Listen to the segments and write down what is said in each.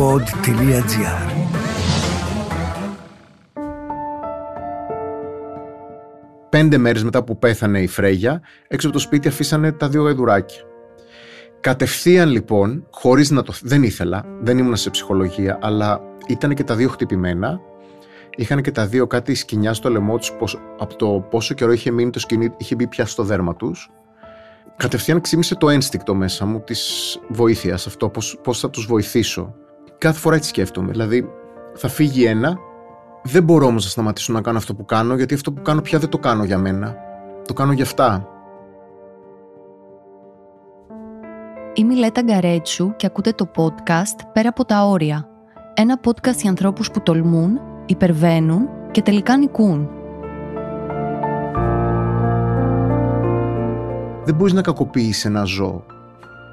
pod.gr Πέντε μέρες μετά που πέθανε η Φρέγια, έξω από το σπίτι αφήσανε τα δύο γαϊδουράκια. Κατευθείαν λοιπόν, χωρίς να το... δεν ήθελα, δεν ήμουν σε ψυχολογία, αλλά ήταν και τα δύο χτυπημένα. Είχαν και τα δύο κάτι σκηνιά στο λαιμό τους από το πόσο καιρό είχε μείνει το σκηνή, είχε μπει πια στο δέρμα τους κατευθείαν ξύμισε το ένστικτο μέσα μου της βοήθειας, αυτό πώς, πώς θα τους βοηθήσω. Κάθε φορά έτσι σκέφτομαι, δηλαδή θα φύγει ένα, δεν μπορώ όμως να σταματήσω να κάνω αυτό που κάνω, γιατί αυτό που κάνω πια δεν το κάνω για μένα. Το κάνω για αυτά. Είμαι η Λέτα Γκαρέτσου και ακούτε το podcast «Πέρα από τα όρια». Ένα podcast για ανθρώπους που τολμούν, υπερβαίνουν και τελικά νικούν. δεν μπορείς να κακοποιήσει ένα ζώο.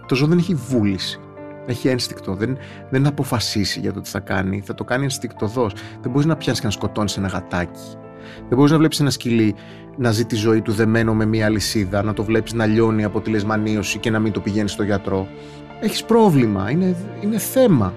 Το ζώο δεν έχει βούληση. Έχει ένστικτο. Δεν, δεν αποφασίσει για το τι θα κάνει. Θα το κάνει ενστικτοδός. Δεν μπορείς να πιάσεις και να σκοτώνεις ένα γατάκι. Δεν μπορείς να βλέπεις ένα σκυλί να ζει τη ζωή του δεμένο με μία αλυσίδα, να το βλέπεις να λιώνει από τη λεσμανίωση και να μην το πηγαίνεις στο γιατρό. Έχεις πρόβλημα. Είναι, είναι θέμα.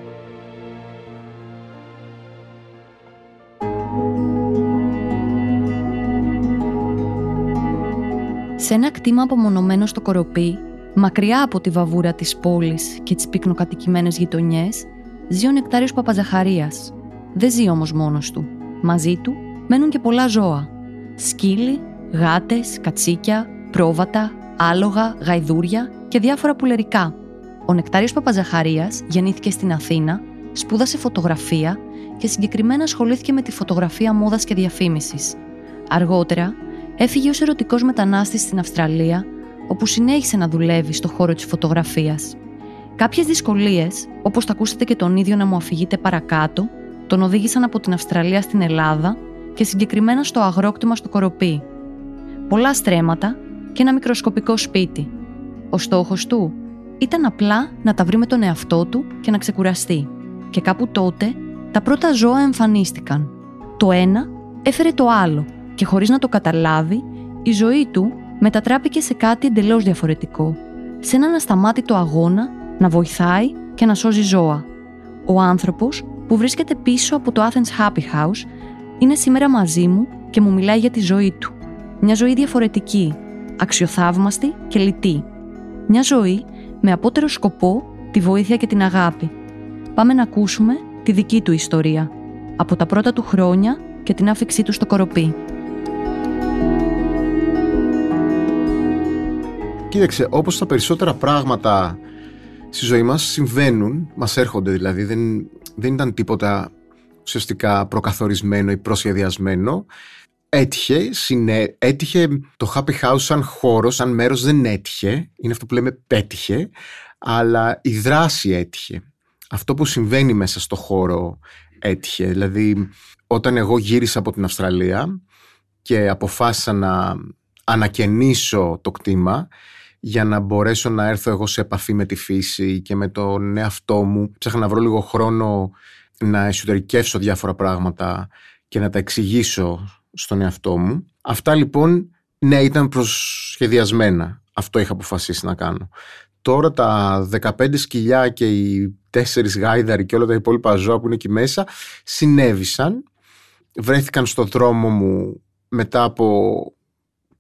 Σε ένα κτήμα απομονωμένο στο Κοροπή, μακριά από τη βαβούρα της πόλης και τις πυκνοκατοικημένες γειτονιές, ζει ο Νεκτάριος Παπαζαχαρίας. Δεν ζει όμως μόνος του. Μαζί του μένουν και πολλά ζώα. Σκύλοι, γάτες, κατσίκια, πρόβατα, άλογα, γαϊδούρια και διάφορα πουλερικά. Ο Νεκτάριος Παπαζαχαρίας γεννήθηκε στην Αθήνα, σπούδασε φωτογραφία και συγκεκριμένα ασχολήθηκε με τη φωτογραφία μόδας και διαφήμισης. Αργότερα έφυγε ως ερωτικός μετανάστης στην Αυστραλία, όπου συνέχισε να δουλεύει στο χώρο της φωτογραφίας. Κάποιες δυσκολίες, όπως θα ακούσετε και τον ίδιο να μου αφηγείτε παρακάτω, τον οδήγησαν από την Αυστραλία στην Ελλάδα και συγκεκριμένα στο αγρόκτημα στο Κοροπή. Πολλά στρέμματα και ένα μικροσκοπικό σπίτι. Ο στόχος του ήταν απλά να τα βρει με τον εαυτό του και να ξεκουραστεί. Και κάπου τότε τα πρώτα ζώα εμφανίστηκαν. Το ένα έφερε το άλλο και χωρίς να το καταλάβει, η ζωή του μετατράπηκε σε κάτι εντελώς διαφορετικό. Σε έναν ασταμάτητο αγώνα να βοηθάει και να σώζει ζώα. Ο άνθρωπος που βρίσκεται πίσω από το Athens Happy House είναι σήμερα μαζί μου και μου μιλάει για τη ζωή του. Μια ζωή διαφορετική, αξιοθαύμαστη και λυτή. Μια ζωή με απότερο σκοπό τη βοήθεια και την αγάπη. Πάμε να ακούσουμε τη δική του ιστορία. Από τα πρώτα του χρόνια και την άφηξή του στο κοροπή. Κοίταξε, όπως τα περισσότερα πράγματα στη ζωή μας συμβαίνουν, μας έρχονται δηλαδή, δεν, δεν ήταν τίποτα ουσιαστικά προκαθορισμένο ή προσχεδιασμένο. Έτυχε, συνέ, έτυχε το Happy House σαν χώρο, σαν μέρος δεν έτυχε, είναι αυτό που λέμε πέτυχε, αλλά η δράση έτυχε. Αυτό που συμβαίνει μέσα στο χώρο έτυχε. Δηλαδή, όταν εγώ γύρισα από την Αυστραλία και αποφάσισα να ανακαινήσω το κτήμα, για να μπορέσω να έρθω εγώ σε επαφή με τη φύση και με τον εαυτό μου. Ψάχνα να βρω λίγο χρόνο να εσωτερικεύσω διάφορα πράγματα και να τα εξηγήσω στον εαυτό μου. Αυτά λοιπόν, ναι, ήταν προσχεδιασμένα. Αυτό είχα αποφασίσει να κάνω. Τώρα τα 15 σκυλιά και οι 4 γάιδαροι και όλα τα υπόλοιπα ζώα που είναι εκεί μέσα συνέβησαν. Βρέθηκαν στο δρόμο μου μετά από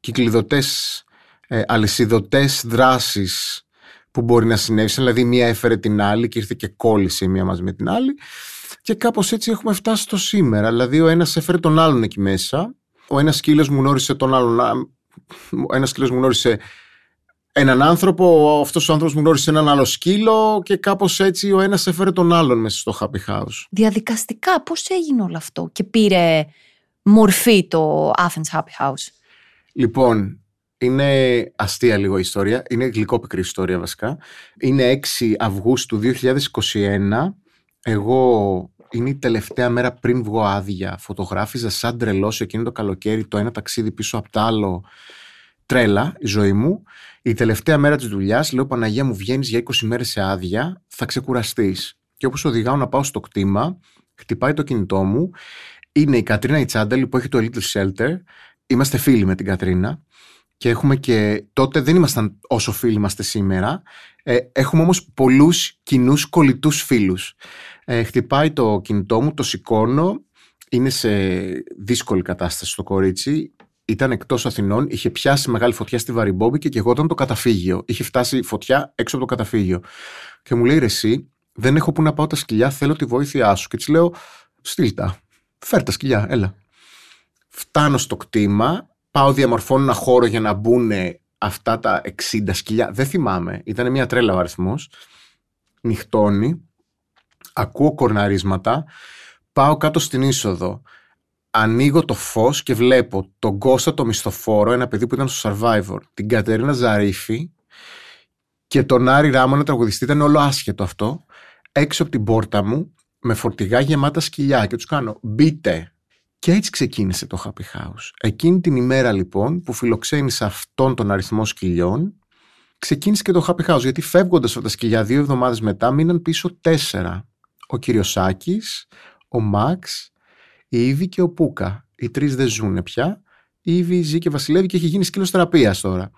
κυκλειδωτές ε, αλυσιδωτές δράσεις που μπορεί να συνέβησαν, δηλαδή μία έφερε την άλλη και ήρθε και κόλλησε η μία μαζί με την άλλη και κάπως έτσι έχουμε φτάσει στο σήμερα, δηλαδή ο ένας έφερε τον άλλον εκεί μέσα, ο ένας σκύλος μου γνώρισε τον άλλον, ο ένας σκύλος μου γνώρισε έναν άνθρωπο, αυτός ο άνθρωπος μου γνώρισε έναν άλλο σκύλο και κάπως έτσι ο ένας έφερε τον άλλον μέσα στο Happy House. Διαδικαστικά πώς έγινε όλο αυτό και πήρε μορφή το Athens Happy House; Λοιπόν, είναι αστεία λίγο η ιστορία. Είναι γλυκόπικρη ιστορία βασικά. Είναι 6 Αυγούστου 2021. Εγώ είναι η τελευταία μέρα πριν βγω άδεια. Φωτογράφιζα σαν τρελός εκείνο το καλοκαίρι το ένα ταξίδι πίσω από το άλλο. Τρέλα η ζωή μου. Η τελευταία μέρα της δουλειάς λέω Παναγία μου βγαίνεις για 20 μέρες σε άδεια, θα ξεκουραστείς. Και όπως οδηγάω να πάω στο κτήμα, χτυπάει το κινητό μου. Είναι η Κατρίνα Ιτσάνταλη που έχει το Little Shelter. Είμαστε φίλοι με την Κατρίνα και έχουμε και τότε δεν ήμασταν όσο φίλοι είμαστε σήμερα. Ε, έχουμε όμως πολλούς κοινούς κολλητούς φίλους. Ε, χτυπάει το κινητό μου, το σηκώνω, είναι σε δύσκολη κατάσταση το κορίτσι. Ήταν εκτός Αθηνών, είχε πιάσει μεγάλη φωτιά στη Βαριμπόμπη και κεγόταν το καταφύγιο. Είχε φτάσει φωτιά έξω από το καταφύγιο. Και μου λέει ρε, εσύ, δεν έχω που να πάω τα σκυλιά, θέλω τη βοήθειά σου. Και της λέω, στείλτα. Φέρ τα σκυλιά, έλα. Φτάνω στο κτήμα, πάω διαμορφώνω ένα χώρο για να μπουν αυτά τα 60 σκυλιά. Δεν θυμάμαι, ήταν μια τρέλα ο αριθμός. Νυχτώνει, ακούω κορναρίσματα, πάω κάτω στην είσοδο. Ανοίγω το φως και βλέπω τον Κώστα το μισθοφόρο, ένα παιδί που ήταν στο Survivor, την Κατερίνα Ζαρίφη και τον Άρη Ράμονα τραγουδιστή. Ήταν όλο άσχετο αυτό. Έξω από την πόρτα μου, με φορτηγά γεμάτα σκυλιά και τους κάνω μπείτε. Και έτσι ξεκίνησε το Happy House. Εκείνη την ημέρα λοιπόν που φιλοξένησα αυτόν τον αριθμό σκυλιών, ξεκίνησε και το Happy House. Γιατί φεύγοντας από τα σκυλιά δύο εβδομάδες μετά, μείναν πίσω τέσσερα. Ο Κυριοσάκης, ο Μαξ, η Ήβη και ο Πούκα. Οι τρεις δεν ζουν πια. Η Ήβη ζει και βασιλεύει και έχει γίνει σκύλος θεραπείας τώρα.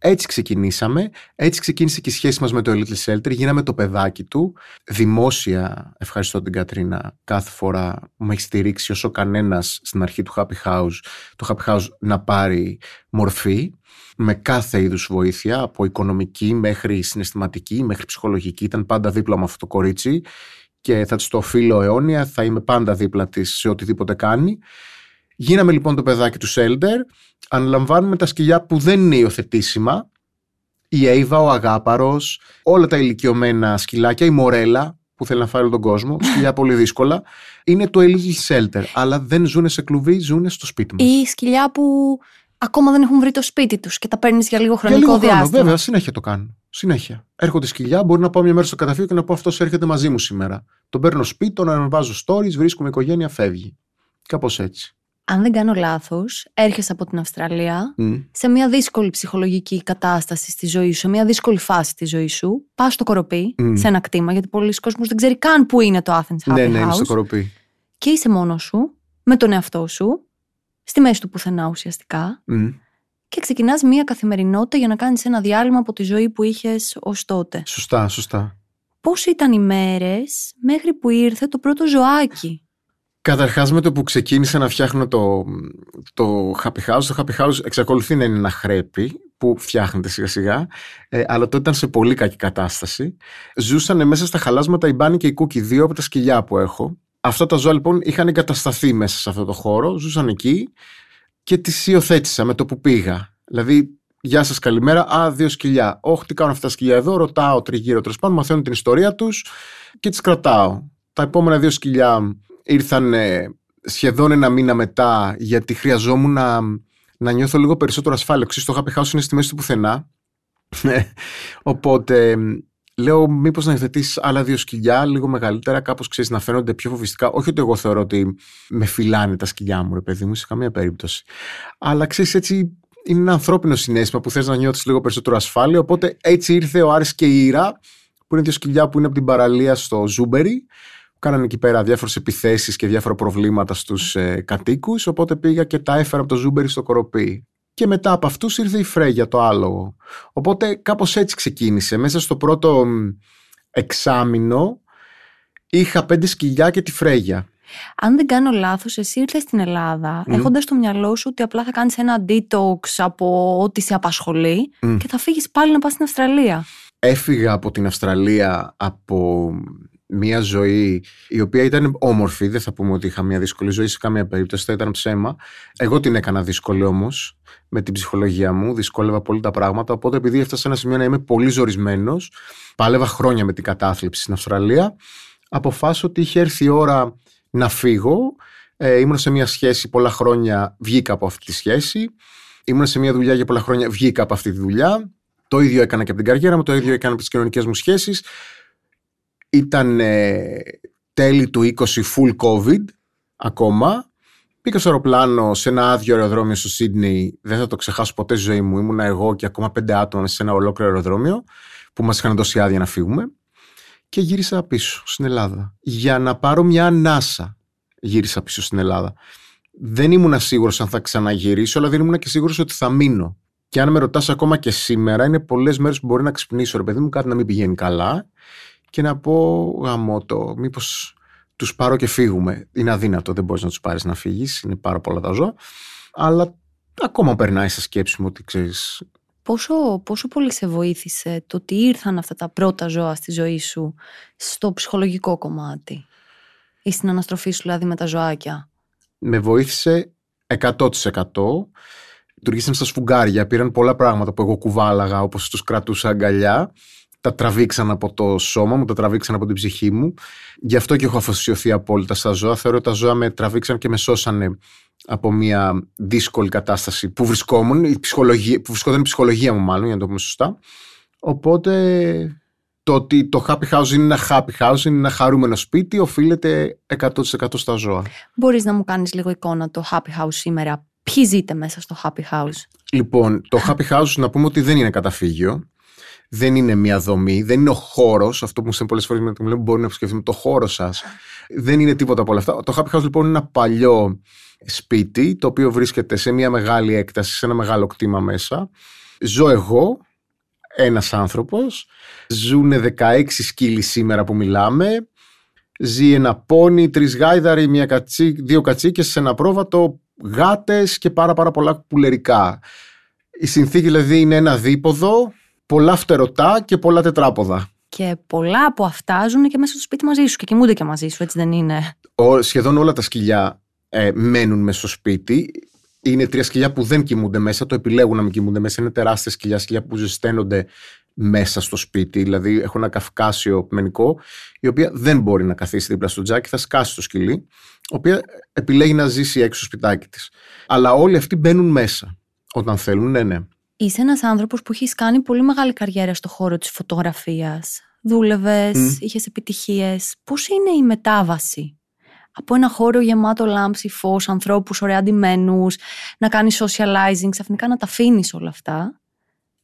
Έτσι ξεκινήσαμε, έτσι ξεκίνησε και η σχέση μας με το Little Shelter, γίναμε το παιδάκι του. Δημόσια, ευχαριστώ την Κατρίνα, κάθε φορά που με έχει στηρίξει όσο κανένας στην αρχή του Happy House, το Happy House να πάρει μορφή με κάθε είδους βοήθεια, από οικονομική μέχρι συναισθηματική, μέχρι ψυχολογική, ήταν πάντα δίπλα με αυτό το κορίτσι και θα της το οφείλω αιώνια, θα είμαι πάντα δίπλα της σε οτιδήποτε κάνει. Γίναμε λοιπόν το παιδάκι του Σέλντερ, αναλαμβάνουμε τα σκυλιά που δεν είναι υιοθετήσιμα, η Αίβα, ο Αγάπαρος, όλα τα ηλικιωμένα σκυλάκια, η Μορέλα που θέλει να φάει όλο τον κόσμο, σκυλιά πολύ δύσκολα, είναι το Elite Shelter, αλλά δεν ζουν σε κλουβί, ζουν στο σπίτι μας. Ή σκυλιά που ακόμα δεν έχουν βρει το σπίτι τους και τα παίρνεις για λίγο χρονικό για λίγο διάστημα. Χρόνο, βέβαια, συνέχεια το κάνουν. Συνέχεια. Έρχονται σκυλιά, μπορεί να πάω μια μέρα στο καταφύγιο και να πω αυτός έρχεται μαζί μου σήμερα. Τον παίρνω σπίτι, τον ανεβάζω stories, βρίσκουμε οικογένεια, φεύγει. Κάπως έτσι αν δεν κάνω λάθος, έρχεσαι από την Αυστραλία σε μια δύσκολη ψυχολογική κατάσταση στη ζωή σου, σε μια δύσκολη φάση στη ζωή σου. Πας στο κοροπή, σε ένα κτήμα, γιατί πολλοί κόσμος δεν ξέρει καν πού είναι το Athens Happy ναι, House. Ναι, είναι στο κοροπή. Και είσαι μόνος σου, με τον εαυτό σου, στη μέση του πουθενά ουσιαστικά. Και ξεκινάς μια καθημερινότητα για να κάνεις ένα διάλειμμα από τη ζωή που είχες ως τότε. Σωστά, σωστά. Πώς ήταν οι μέρες μέχρι που ήρθε το πρώτο ζωάκι; Καταρχάς, με το που ξεκίνησα να φτιάχνω το, το Happy House, το Happy House εξακολουθεί να είναι ένα χρέπι που φτιάχνεται σιγά σιγά, ε, αλλά τότε ήταν σε πολύ κακή κατάσταση. Ζούσαν μέσα στα χαλάσματα η Μπάνη και η Κούκι, δύο από τα σκυλιά που έχω. Αυτά τα ζώα λοιπόν είχαν εγκατασταθεί μέσα σε αυτό το χώρο, ζούσαν εκεί και τις υιοθέτησα με το που πήγα. Δηλαδή, Γεια σας, καλημέρα. Α, δύο σκυλιά. Όχι, τι κάνουν αυτά τα σκυλιά εδώ. Ρωτάω τριγύρω τέλος πάντων, μαθαίνω την ιστορία τους και τις κρατάω. Τα επόμενα δύο σκυλιά ήρθαν σχεδόν ένα μήνα μετά γιατί χρειαζόμουν να, να νιώθω λίγο περισσότερο ασφάλεια. Ξέρεις, το Happy House είναι στη μέση του πουθενά. Ε, οπότε λέω μήπως να υιοθετήσει άλλα δύο σκυλιά, λίγο μεγαλύτερα, κάπως ξέρεις να φαίνονται πιο φοβιστικά. Όχι ότι εγώ θεωρώ ότι με φυλάνε τα σκυλιά μου, ρε παιδί μου, σε καμία περίπτωση. Αλλά ξέρεις έτσι είναι ένα ανθρώπινο συνέστημα που θες να νιώθεις λίγο περισσότερο ασφάλεια. Οπότε έτσι ήρθε ο Άρης και η Ήρα, που είναι δύο σκυλιά που είναι από την παραλία στο Ζούμπερι κάνανε εκεί πέρα διάφορες επιθέσεις και διάφορα προβλήματα στους ε, κατοίκους. Οπότε πήγα και τα έφερα από το Ζούμπερι στο Κορωπί. Και μετά από αυτούς ήρθε η Φρέγια, το άλογο. Οπότε κάπως έτσι ξεκίνησε. Μέσα στο πρώτο εξάμεινο είχα πέντε σκυλιά και τη Φρέγια. Αν δεν κάνω λάθος, εσύ ήρθες στην Ελλάδα mm. έχοντας στο μυαλό σου ότι απλά θα κάνεις ένα detox από ό,τι σε απασχολεί και θα φύγεις πάλι να πας στην Αυστραλία. Έφυγα από την Αυστραλία από μια ζωή η οποία ήταν όμορφη. Δεν θα πούμε ότι είχα μια δύσκολη ζωή σε καμία περίπτωση, θα ήταν ψέμα. Εγώ την έκανα δύσκολη όμως με την ψυχολογία μου. Δυσκόλευα πολύ τα πράγματα. Οπότε, επειδή έφτασα σε ένα σημείο να είμαι πολύ ζορισμένος, πάλευα χρόνια με την κατάθλιψη στην Αυστραλία. Αποφάσισα ότι είχε έρθει η ώρα να φύγω. Ε, ήμουν σε μια σχέση πολλά χρόνια, βγήκα από αυτή τη σχέση. Ήμουν σε μια δουλειά για πολλά χρόνια, βγήκα από αυτή τη δουλειά. Το ίδιο έκανα και από την καριέρα μου, το ίδιο έκανα από τις κοινωνικές μου σχέσεις. Ήταν ε, τέλη του 20 full COVID ακόμα. Πήγα στο αεροπλάνο σε ένα άδειο αεροδρόμιο στο Σίδνεϊ. Δεν θα το ξεχάσω ποτέ στη ζωή μου. Ήμουνα εγώ και ακόμα πέντε άτομα σε ένα ολόκληρο αεροδρόμιο που μας είχαν δώσει άδεια να φύγουμε. Και γύρισα πίσω στην Ελλάδα. Για να πάρω μια ανάσα γύρισα πίσω στην Ελλάδα. Δεν ήμουν σίγουρος αν θα ξαναγυρίσω, αλλά δεν ήμουν και σίγουρος ότι θα μείνω Και αν με ρωτάς ακόμα και σήμερα, είναι πολλές μέρες που μπορεί να ξυπνήσω, ρε παιδί μου, κάτι να μην πηγαίνει καλά και να πω γαμό το, μήπως τους πάρω και φύγουμε. Είναι αδύνατο, δεν μπορείς να τους πάρεις να φύγεις, είναι πάρα πολλά τα ζώα. Αλλά ακόμα περνάει στα σκέψη μου ότι ξέρεις. Πόσο, πόσο πολύ σε βοήθησε το ότι ήρθαν αυτά τα πρώτα ζώα στη ζωή σου στο ψυχολογικό κομμάτι ή στην αναστροφή σου δηλαδή με τα ζωάκια; Με βοήθησε 100%. Λειτουργήσαν στα σφουγγάρια, πήραν πολλά πράγματα που εγώ κουβάλαγα όπως τους κρατούσα αγκαλιά τα τραβήξαν από το σώμα μου, τα τραβήξαν από την ψυχή μου. Γι' αυτό και έχω αφοσιωθεί απόλυτα στα ζώα. Θεωρώ ότι τα ζώα με τραβήξαν και με σώσανε από μια δύσκολη κατάσταση που βρισκόμουν, η ψυχολογία, που βρισκόταν η ψυχολογία μου μάλλον, για να το πούμε σωστά. Οπότε το ότι το happy house είναι ένα happy house, είναι ένα χαρούμενο σπίτι, οφείλεται 100% στα ζώα. Μπορείς να μου κάνεις λίγο εικόνα το happy house σήμερα; Ποιοι ζείτε μέσα στο happy house? Λοιπόν, το happy house να πούμε ότι δεν είναι καταφύγιο δεν είναι μια δομή, δεν είναι ο χώρος. Αυτό που μου στέλνει πολλές φορές με το μου μπορεί να επισκεφτούμε το χώρος σας. Δεν είναι τίποτα από όλα αυτά. Το Happy House λοιπόν είναι ένα παλιό σπίτι, το οποίο βρίσκεται σε μια μεγάλη έκταση, σε ένα μεγάλο κτήμα μέσα. Ζω εγώ, ένας άνθρωπος. Ζουν 16 σκύλοι σήμερα που μιλάμε. Ζει ένα πόνι, τρεις γάιδαροι, μια κατσί, δύο κατσίκες σε ένα πρόβατο, γάτες και πάρα, πάρα πολλά πουλερικά. Η συνθήκη δηλαδή είναι ένα δίποδο πολλά φτερωτά και πολλά τετράποδα. Και πολλά από αυτά ζουν και μέσα στο σπίτι μαζί σου και κοιμούνται και μαζί σου, έτσι δεν είναι; Ο, σχεδόν όλα τα σκυλιά ε, μένουν μέσα στο σπίτι. Είναι τρία σκυλιά που δεν κοιμούνται μέσα, το επιλέγουν να μην κοιμούνται μέσα. Είναι τεράστια σκυλιά, σκυλιά που ζεσταίνονται μέσα στο σπίτι. Δηλαδή έχουν ένα καυκάσιο μενικό, η οποία δεν μπορεί να καθίσει δίπλα στο τζάκι, θα σκάσει το σκυλί, η οποία επιλέγει να ζήσει έξω στο σπιτάκι της. Αλλά όλοι αυτοί μπαίνουν μέσα όταν θέλουν, ναι, ναι. Είσαι ένας άνθρωπος που έχεις κάνει πολύ μεγάλη καριέρα στο χώρο της φωτογραφίας. Δούλευες, mm. είχες επιτυχίες. Πώς είναι η μετάβαση από ένα χώρο γεμάτο λάμψη, φως, ανθρώπους ωραία αντιμένους, να κάνεις socializing, ξαφνικά να τα αφήνεις όλα αυτά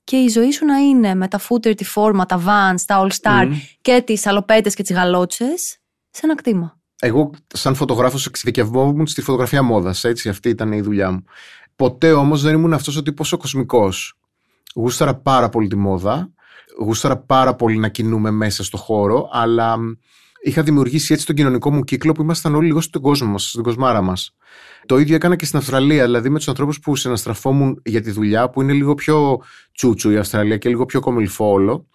και η ζωή σου να είναι με τα footer, τη φόρμα, τα vans, τα all star και τις αλοπέτες και τις γαλότσες σε ένα κτήμα. Εγώ σαν φωτογράφος εξειδικευόμουν στη φωτογραφία μόδας, έτσι αυτή ήταν η δουλειά μου. Ποτέ όμως δεν ήμουν αυτός ο τύπος ο κοσμικός. Γούσταρα πάρα πολύ τη μόδα, γούσταρα πάρα πολύ να κινούμε μέσα στο χώρο, αλλά είχα δημιουργήσει έτσι τον κοινωνικό μου κύκλο που ήμασταν όλοι λίγο στον κόσμο μας, στην κοσμάρα μας. Το ίδιο έκανα και στην Αυστραλία, δηλαδή με τους ανθρώπους που συναστραφόμουν για τη δουλειά, που είναι λίγο πιο τσούτσου η Αυστραλία και λίγο πιο κομιλφόλο.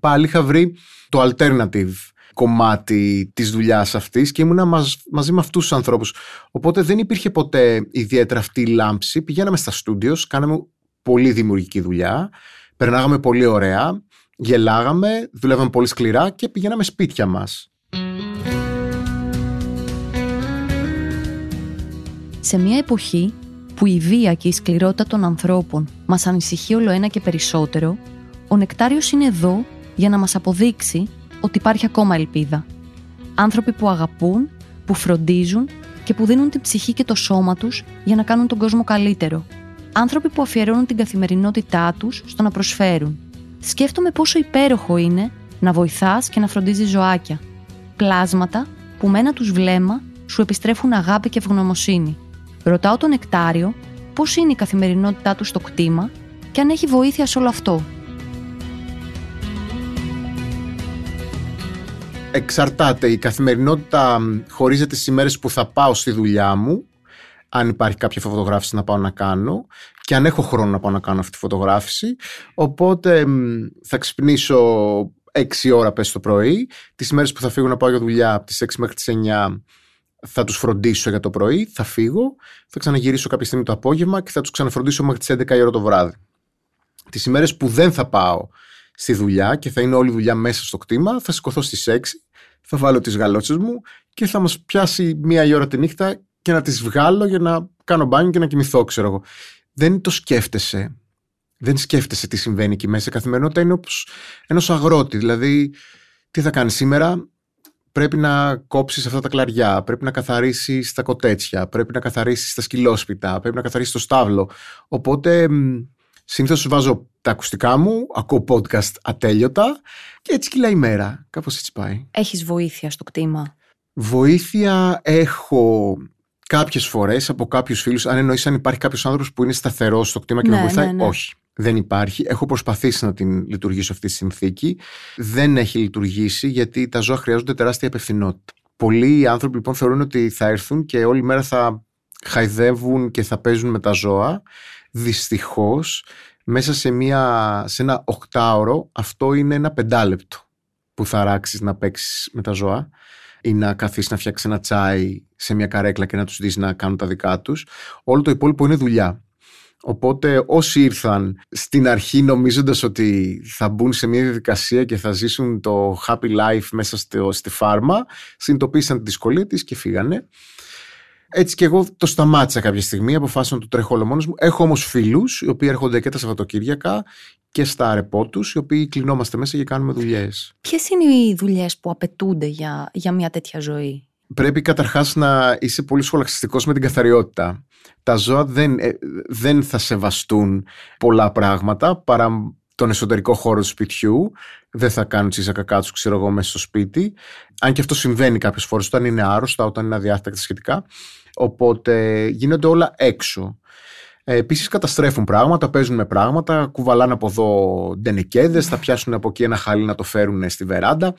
Πάλι είχα βρει το alternative κομμάτι της δουλειάς αυτής και ήμουνα μαζί με αυτούς τους ανθρώπους. Οπότε δεν υπήρχε ποτέ ιδιαίτερα αυτή η λάμψη. Πηγαίναμε στα στούντιος, κάναμε πολύ δημιουργική δουλειά, περνάγαμε πολύ ωραία, γελάγαμε, δουλεύαμε πολύ σκληρά και πηγαίναμε σπίτια μας. Σε μια εποχή που η βία και η σκληρότητα των ανθρώπων μας ανησυχεί όλο ένα και περισσότερο, ο Νεκτάριος είναι εδώ για να μας αποδείξει ότι υπάρχει ακόμα ελπίδα. Άνθρωποι που αγαπούν, που φροντίζουν και που δίνουν την ψυχή και το σώμα τους για να κάνουν τον κόσμο καλύτερο. Άνθρωποι που αφιερώνουν την καθημερινότητά τους στο να προσφέρουν. Σκέφτομαι πόσο υπέροχο είναι να βοηθάς και να φροντίζεις ζωάκια. Πλάσματα που με ένα τους βλέμμα σου επιστρέφουν αγάπη και ευγνωμοσύνη. Ρωτάω τον Νεκτάριο πώς είναι η καθημερινότητά του στο κτήμα και αν έχει βοήθεια σε όλο αυτό. Εξαρτάται. Η καθημερινότητα χωρίζεται στις ημέρες που θα πάω στη δουλειά μου, αν υπάρχει κάποια φωτογράφηση να πάω να κάνω και αν έχω χρόνο να πάω να κάνω αυτή τη φωτογράφηση. Οπότε θα ξυπνήσω 6 ώρα πες το πρωί. Τις ημέρες που θα φύγω να πάω για δουλειά από τις 6 μέχρι τις 9 θα τους φροντίσω για το πρωί, θα φύγω, θα ξαναγυρίσω κάποια στιγμή το απόγευμα και θα τους ξαναφροντίσω μέχρι τις 11 η ώρα το βράδυ. Τις ημέρες που δεν θα πάω στη δουλειά και θα είναι όλη η δουλειά μέσα στο κτήμα, θα σηκωθώ στις 6 θα βάλω τις γαλότσες μου και θα μας πιάσει μία η ώρα τη νύχτα και να τις βγάλω για να κάνω μπάνιο και να κοιμηθώ, ξέρω εγώ. Δεν το σκέφτεσαι. Δεν σκέφτεσαι τι συμβαίνει εκεί μέσα. Η καθημερινότητα είναι όπως ενός αγρότη. Δηλαδή, τι θα κάνεις σήμερα, πρέπει να κόψεις αυτά τα κλαριά, πρέπει να καθαρίσεις τα κοτέτσια, πρέπει να καθαρίσεις τα σκυλόσπιτα, πρέπει να καθαρίσεις το στάβλο. Οπότε συνήθως βάζω τα ακουστικά μου, ακούω podcast ατέλειωτα και έτσι κυλάει η μέρα. Κάπως έτσι πάει. Έχεις βοήθεια στο κτήμα; Βοήθεια έχω Κάποιες φορές από κάποιους φίλους, αν εννοείς αν υπάρχει κάποιος άνθρωπος που είναι σταθερός στο κτήμα και Ναι, με βοηθάει, ναι, ναι. όχι. Δεν υπάρχει. Έχω προσπαθήσει να την λειτουργήσω αυτή τη συνθήκη. Δεν έχει λειτουργήσει γιατί τα ζώα χρειάζονται τεράστια υπευθυνότητα. Πολλοί άνθρωποι λοιπόν θεωρούν ότι θα έρθουν και όλη μέρα θα χαϊδεύουν και θα παίζουν με τα ζώα. Δυστυχώς, μέσα σε, μια, σε ένα οκτάωρο, αυτό είναι ένα πεντάλεπτο που θα αράξεις να παίξεις με τα ζώα ή να καθίσεις να φτιάξεις ένα τσάι σε μια καρέκλα και να τους δεις να κάνουν τα δικά τους. Όλο το υπόλοιπο είναι δουλειά. Οπότε όσοι ήρθαν στην αρχή νομίζοντας ότι θα μπουν σε μια διαδικασία και θα ζήσουν το happy life μέσα στο, στη φάρμα, συνειδητοποίησαν τη δυσκολία της και φύγανε. Έτσι και εγώ το σταμάτησα κάποια στιγμή, αποφάσισα να το τρέχω όλο μόνος μου. Έχω όμως φίλους, οι οποίοι έρχονται και τα Σαββατοκύριακα και στα αρεπό τους, οι οποίοι κλεινόμαστε μέσα και κάνουμε δουλειές. Ποιες είναι οι δουλειές που απαιτούνται για, για μια τέτοια ζωή; πρέπει καταρχάς να είσαι πολύ σχολαστικός με την καθαριότητα. Τα ζώα δεν, ε, δεν θα σεβαστούν πολλά πράγματα παρά τον εσωτερικό χώρο του σπιτιού. Δεν θα κάνουν τσίσα κακά τους, ξέρω εγώ, μέσα στο σπίτι. Αν και αυτό συμβαίνει κάποιες φορές όταν είναι άρρωστα, όταν είναι αδιάστακτα σχετικά. Οπότε γίνονται όλα έξω. Ε, Επίσης καταστρέφουν πράγματα, παίζουν με πράγματα, κουβαλάνε από εδώ ντενεκέδε, θα πιάσουν από εκεί ένα χαλί να το φέρουν στη βεράντα.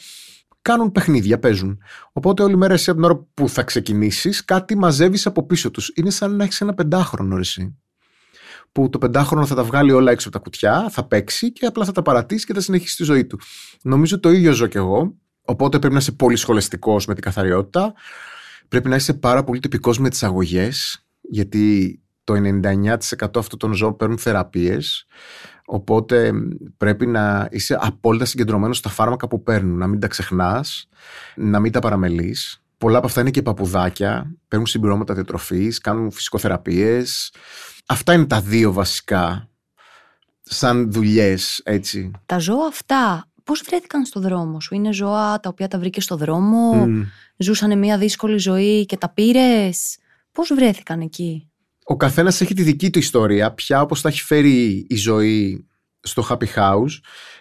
Κάνουν παιχνίδια, παίζουν. Οπότε όλη μέρα εσύ από την ώρα που θα ξεκινήσεις, κάτι μαζεύεις από πίσω τους. Είναι σαν να έχεις ένα πεντάχρονο ρε, εσύ. Που το πεντάχρονο θα τα βγάλει όλα έξω από τα κουτιά, θα παίξει και απλά θα τα παρατήσει και θα συνεχίσει τη ζωή του. Νομίζω το ίδιο ζω κι εγώ. Οπότε πρέπει να είσαι πολύ σχολαστικός με την καθαριότητα. Πρέπει να είσαι πάρα πολύ τυπικός με τις αγωγές, γιατί το 99% αυτών των ζώων παίρνουν θεραπείες οπότε πρέπει να είσαι απόλυτα συγκεντρωμένος στα φάρμακα που παίρνουν να μην τα ξεχνάς, να μην τα παραμελείς πολλά από αυτά είναι και παπουδάκια παίρνουν συμπληρώματα διατροφής, κάνουν φυσικοθεραπείες αυτά είναι τα δύο βασικά σαν δουλειές έτσι Τα ζώα αυτά πώς βρέθηκαν στο δρόμο σου, Είναι ζώα τα οποία τα βρήκες στο δρόμο, Μμ. ζούσανε μια δύσκολη ζωή και τα πήρες; Πώς βρέθηκαν εκεί; ο καθένας έχει τη δική του ιστορία πια όπως τα έχει φέρει η ζωή στο Happy House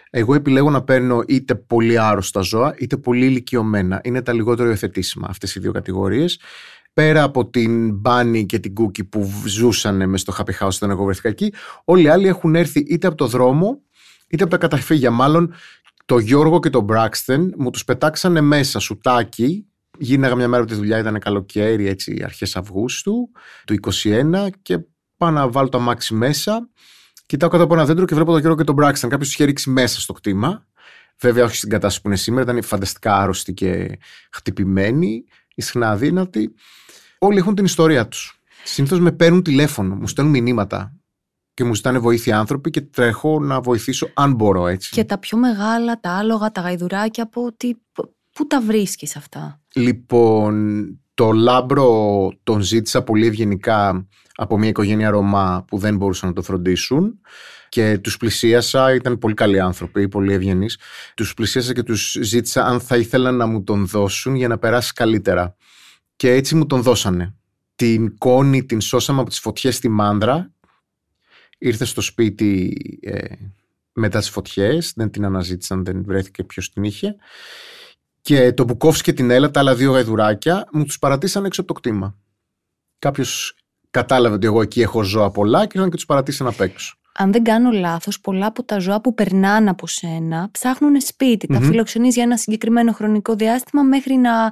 εγώ επιλέγω να παίρνω είτε πολύ άρρωστα ζώα είτε πολύ ηλικιωμένα είναι τα λιγότερο υιοθετήσιμα αυτές οι δύο κατηγορίες πέρα από την Μπάνι και την Κούκι που ζούσαν μες στο Happy House όταν εγώ βρέθηκα εκεί όλοι οι άλλοι έχουν έρθει είτε από το δρόμο είτε από τα καταφύγια μάλλον το Γιώργο και τον Μπράξτεν μου τους πετάξανε μέσα σουτάκι Γίναγα μια μέρα από τη δουλειά, ήταν καλοκαίρι, έτσι, αρχές Αυγούστου του 21 και πάω να βάλω το αμάξι μέσα. Κοιτάω κάτω από ένα δέντρο και βλέπω τον Γιώργο και τον Μπράξταν. Κάποιος τους είχε ρίξει μέσα στο κτήμα. Βέβαια, όχι στην κατάσταση που είναι σήμερα, ήταν φανταστικά άρρωστοι και χτυπημένοι, ισχνά αδύνατοι. Όλοι έχουν την ιστορία τους. Συνήθως με παίρνουν τηλέφωνο, μου στέλνουν μηνύματα και μου ζητάνε βοήθεια άνθρωποι και τρέχω να βοηθήσω αν μπορώ έτσι. Και τα πιο μεγάλα, τα άλογα, τα γαϊδουράκια, από τι, πού τα βρίσκεις αυτά; Λοιπόν, το λάμπρο τον ζήτησα πολύ ευγενικά από μια οικογένεια Ρωμά που δεν μπορούσαν να το φροντίσουν και τους πλησίασα, ήταν πολύ καλοί άνθρωποι, πολύ ευγενείς. Τους πλησίασα και τους ζήτησα αν θα ήθελαν να μου τον δώσουν για να περάσει καλύτερα. Και έτσι μου τον δώσανε. Την κόνη την σώσαμε από τις φωτιές στη Μάνδρα. Ήρθε στο σπίτι ε, μετά τις φωτιές, δεν την αναζήτησαν, δεν βρέθηκε ποιος την είχε. Και το Μπουκόφσκι και την Έλα, τα άλλα δύο γαϊδουράκια, μου τους παρατήσαν έξω από το κτήμα. Κάποιος κατάλαβε ότι εγώ εκεί έχω ζώα πολλά και ήρθαν και τους παρατήσαν απ' έξω. Αν δεν κάνω λάθος, πολλά από τα ζώα που περνάνε από σένα ψάχνουν σπίτι. Τα Μμμ. φιλοξενείς για ένα συγκεκριμένο χρονικό διάστημα μέχρι να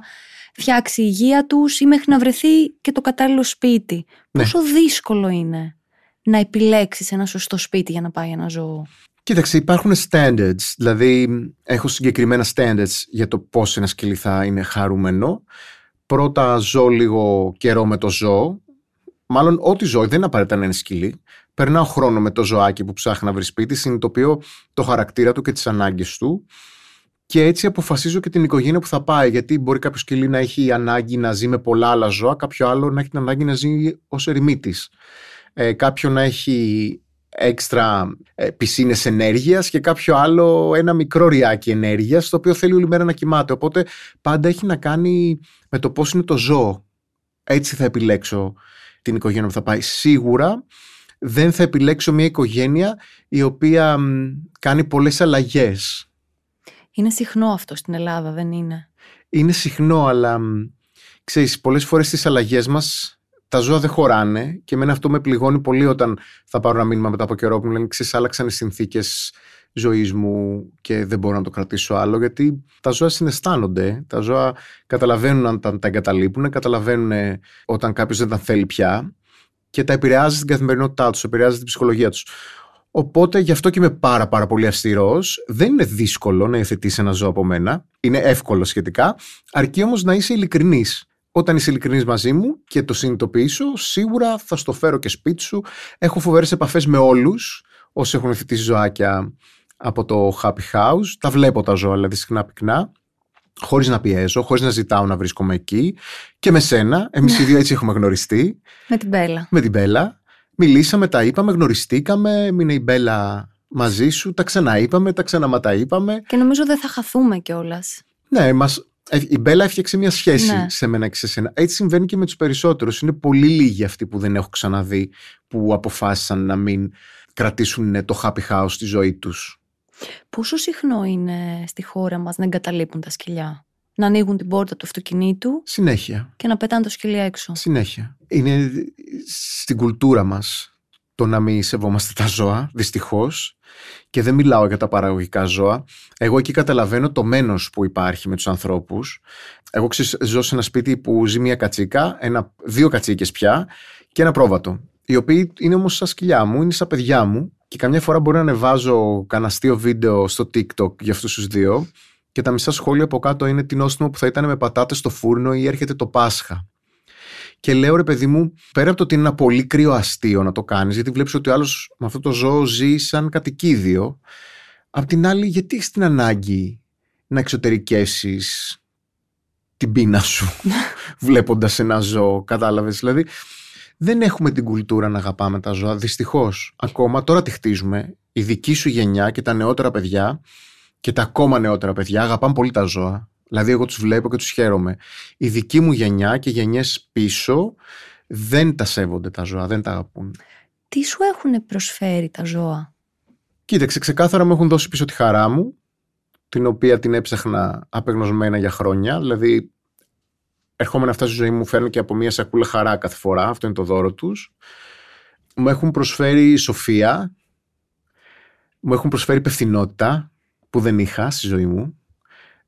φτιάξει η υγεία τους ή μέχρι να βρεθεί και το κατάλληλο σπίτι. Ναι. Πόσο δύσκολο είναι να επιλέξεις ένα σωστό σπίτι για να πάει ένα ζώο; Κοίταξε, υπάρχουν standards. Δηλαδή, έχω συγκεκριμένα standards για το πώς ένα σκυλί θα είναι χαρούμενο. Πρώτα, ζω λίγο καιρό με το ζώο. Μάλλον, ό,τι ζώο, δεν είναι απαραίτητα να είναι σκυλί. Περνάω χρόνο με το ζωάκι που ψάχνει να βρει σπίτι, συνειδητοποιώ το χαρακτήρα του και τις ανάγκες του. Και έτσι αποφασίζω και την οικογένεια που θα πάει. Γιατί μπορεί κάποιος σκυλί να έχει ανάγκη να ζει με πολλά άλλα ζώα, κάποιο άλλο να έχει την ανάγκη να ζει ως ερημίτης. Ε, κάποιο να έχει έξτρα ε, πισίνες ενέργειας και κάποιο άλλο ένα μικρό ριάκι ενέργειας το οποίο θέλει όλη μέρα να κοιμάται. Οπότε πάντα έχει να κάνει με το πώς είναι το ζώο. Έτσι θα επιλέξω την οικογένεια που θα πάει. Σίγουρα δεν θα επιλέξω μια οικογένεια η οποία μ, κάνει πολλές αλλαγές. Είναι συχνό αυτό στην Ελλάδα, δεν είναι; Είναι συχνό, αλλά μ, ξέρεις, πολλές φορές τις αλλαγές μας τα ζώα δεν χωράνε και εμένα αυτό με πληγώνει πολύ όταν θα πάρω ένα μήνυμα μετά από καιρό που μου λένε ξέρεις άλλαξαν οι συνθήκες ζωής μου και δεν μπορώ να το κρατήσω άλλο γιατί τα ζώα συναισθάνονται, τα ζώα καταλαβαίνουν αν τα, τα εγκαταλείπουν, καταλαβαίνουν όταν κάποιος δεν τα θέλει πια και τα επηρεάζει στην καθημερινότητά τους, επηρεάζει την ψυχολογία τους. Οπότε γι' αυτό και είμαι πάρα πάρα πολύ αυστηρός. Δεν είναι δύσκολο να υιοθετήσει ένα ζώο από μένα. Είναι εύκολο σχετικά. Αρκεί όμως να είσαι ειλικρινής. Όταν είσαι ειλικρινής μαζί μου και το συνειδητοποιήσω, σίγουρα θα στο φέρω και σπίτι σου. Έχω φοβερές επαφές με όλους όσοι έχουν υιοθετήσει ζωάκια από το Happy House. Τα βλέπω τα ζώα, δηλαδή συχνά πυκνά. Χωρίς να πιέζω, χωρίς να ζητάω να βρίσκομαι εκεί. Και με σένα. Εμείς οι δύο έτσι έχουμε γνωριστεί. Με την Μπέλα. Με την Μπέλα. Μιλήσαμε, τα είπαμε, γνωριστήκαμε. Μείνε η Μπέλα μαζί σου. Τα ξαναείπαμε, τα ξαναματά είπαμε. Και νομίζω δεν θα χαθούμε κιόλας. Ναι, μας, ε, η Μπέλα έφτιαξε μια σχέση ναι. σε μένα και σε σένα. Έτσι συμβαίνει και με τους περισσότερους. Είναι πολύ λίγοι αυτοί που δεν έχω ξαναδεί που αποφάσισαν να μην κρατήσουν το happy house στη ζωή τους. Πόσο συχνό είναι στη χώρα μας να εγκαταλείπουν τα σκυλιά; Να ανοίγουν την πόρτα του αυτοκινήτου. Συνέχεια. Και να πετάνε το σκυλί έξω. Συνέχεια. Είναι στην κουλτούρα μας το να μην σεβόμαστε τα ζώα, δυστυχώς. Και δεν μιλάω για τα παραγωγικά ζώα. Εγώ εκεί καταλαβαίνω το μένος που υπάρχει με τους ανθρώπους. Εγώ ξέρω, ζω σε ένα σπίτι που ζει μια κατσίκα, ένα, δύο κατσίκες πια και ένα πρόβατο. Οι οποίοι είναι όμως σαν σκυλιά μου, είναι σαν παιδιά μου και καμιά φορά μπορεί να ανεβάζω κανένα αστείο βίντεο στο TikTok για αυτούς τους δύο και τα μισά σχόλια από κάτω είναι τι νόστιμο που θα ήταν με πατάτες στο φούρνο ή έρχεται το Πάσχα. Και λέω ρε παιδί μου, πέρα από το ότι είναι ένα πολύ κρύο αστείο να το κάνεις, γιατί βλέπεις ότι ο άλλος με αυτό το ζώο ζει σαν κατοικίδιο. Απ' την άλλη, γιατί έχεις την ανάγκη να εξωτερικεύσεις την πείνα σου βλέποντας ένα ζώο, κατάλαβες; Δηλαδή, δεν έχουμε την κουλτούρα να αγαπάμε τα ζώα. Δυστυχώς. Ακόμα τώρα τη χτίζουμε. Η δική σου γενιά και τα νεότερα παιδιά και τα ακόμα νεότερα παιδιά αγαπάνε πολύ τα ζώα. Δηλαδή, εγώ τους βλέπω και τους χαίρομαι. Η δική μου γενιά και γενιές πίσω δεν τα σέβονται τα ζώα, δεν τα αγαπούν. Τι σου έχουν προσφέρει τα ζώα, Κοίταξε, ξεκάθαρα μου έχουν δώσει πίσω τη χαρά μου, την οποία την έψαχνα απεγνωσμένα για χρόνια. Δηλαδή, ερχόμενα αυτά στη ζωή μου φέρνουν και από μια σακούλα χαρά κάθε φορά. Αυτό είναι το δώρο τους. Μου έχουν προσφέρει σοφία. Μου έχουν προσφέρει υπευθυνότητα που δεν είχα στη ζωή μου.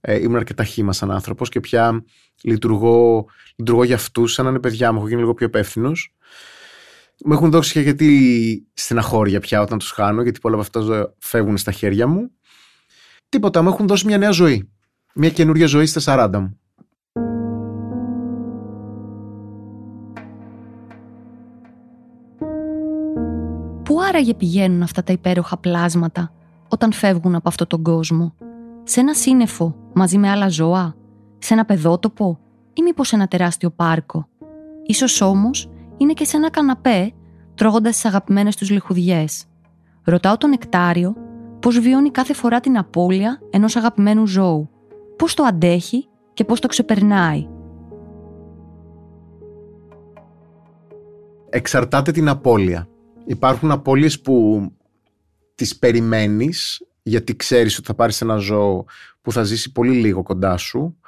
Ε, ήμουν αρκετά χήμα σαν άνθρωπος και πια λειτουργώ, λειτουργώ για αυτούς σαν να είναι παιδιά μου. Έχω γίνει λίγο πιο υπεύθυνος. Μου έχουν δώσει και γιατί στεναχώρια πια όταν τους χάνω, γιατί πολλά από αυτά φεύγουν στα χέρια μου. Τίποτα, μου έχουν δώσει μια νέα ζωή. Μια καινούργια ζωή στα 40 μου. Πού άραγε πηγαίνουν αυτά τα υπέροχα πλάσματα; Όταν φεύγουν από αυτόν τον κόσμο. Σε ένα σύννεφο μαζί με άλλα ζώα, σε ένα παιδότοπο ή μήπως σε ένα τεράστιο πάρκο. Ίσως όμως είναι και σε ένα καναπέ τρώγοντας τις αγαπημένες τους λιχουδιές. Ρωτάω τον Νεκτάριο πώς βιώνει κάθε φορά την απώλεια ενός αγαπημένου ζώου. Πώς το αντέχει και πώς το ξεπερνάει. Εξαρτάται την απώλεια. Υπάρχουν απώλειες που τις περιμένεις γιατί ξέρεις ότι θα πάρεις ένα ζώο που θα ζήσει πολύ λίγο κοντά σου.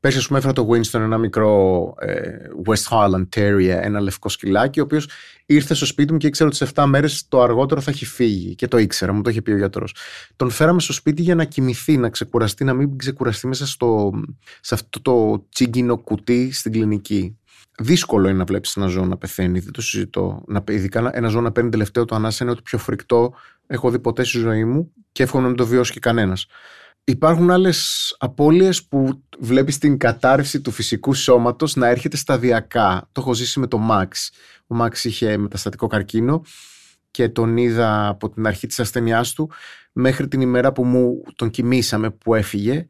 Πέρσι, ας πούμε, έφερα το Winston, ένα μικρό ε, West Highland Terrier, ένα λευκό σκυλάκι, ο οποίος ήρθε στο σπίτι μου και ήξερε ότι σε 7 μέρες το αργότερο θα έχει φύγει. Και το ήξερα, μου το είχε πει ο γιατρός. Τον φέραμε στο σπίτι για να κοιμηθεί, να ξεκουραστεί, να μην ξεκουραστεί μέσα στο, σε αυτό το τσίγκινο κουτί στην κλινική. Δύσκολο είναι να βλέπεις ένα ζώο να πεθαίνει, δεν το συζητώ. Να, ειδικά ένα ζώο να παίρνει τελευταίο το ανάσα είναι ότι πιο φρικτό έχω δει ποτέ στη ζωή μου και εύχομαι να μην το βιώσει και κανένας. Υπάρχουν άλλες απώλειες που βλέπεις την κατάρρευση του φυσικού σώματος να έρχεται σταδιακά. Το έχω ζήσει με το Max. Ο Max είχε μεταστατικό καρκίνο και τον είδα από την αρχή της ασθενειάς του μέχρι την ημέρα που μου τον κοιμήσαμε που έφυγε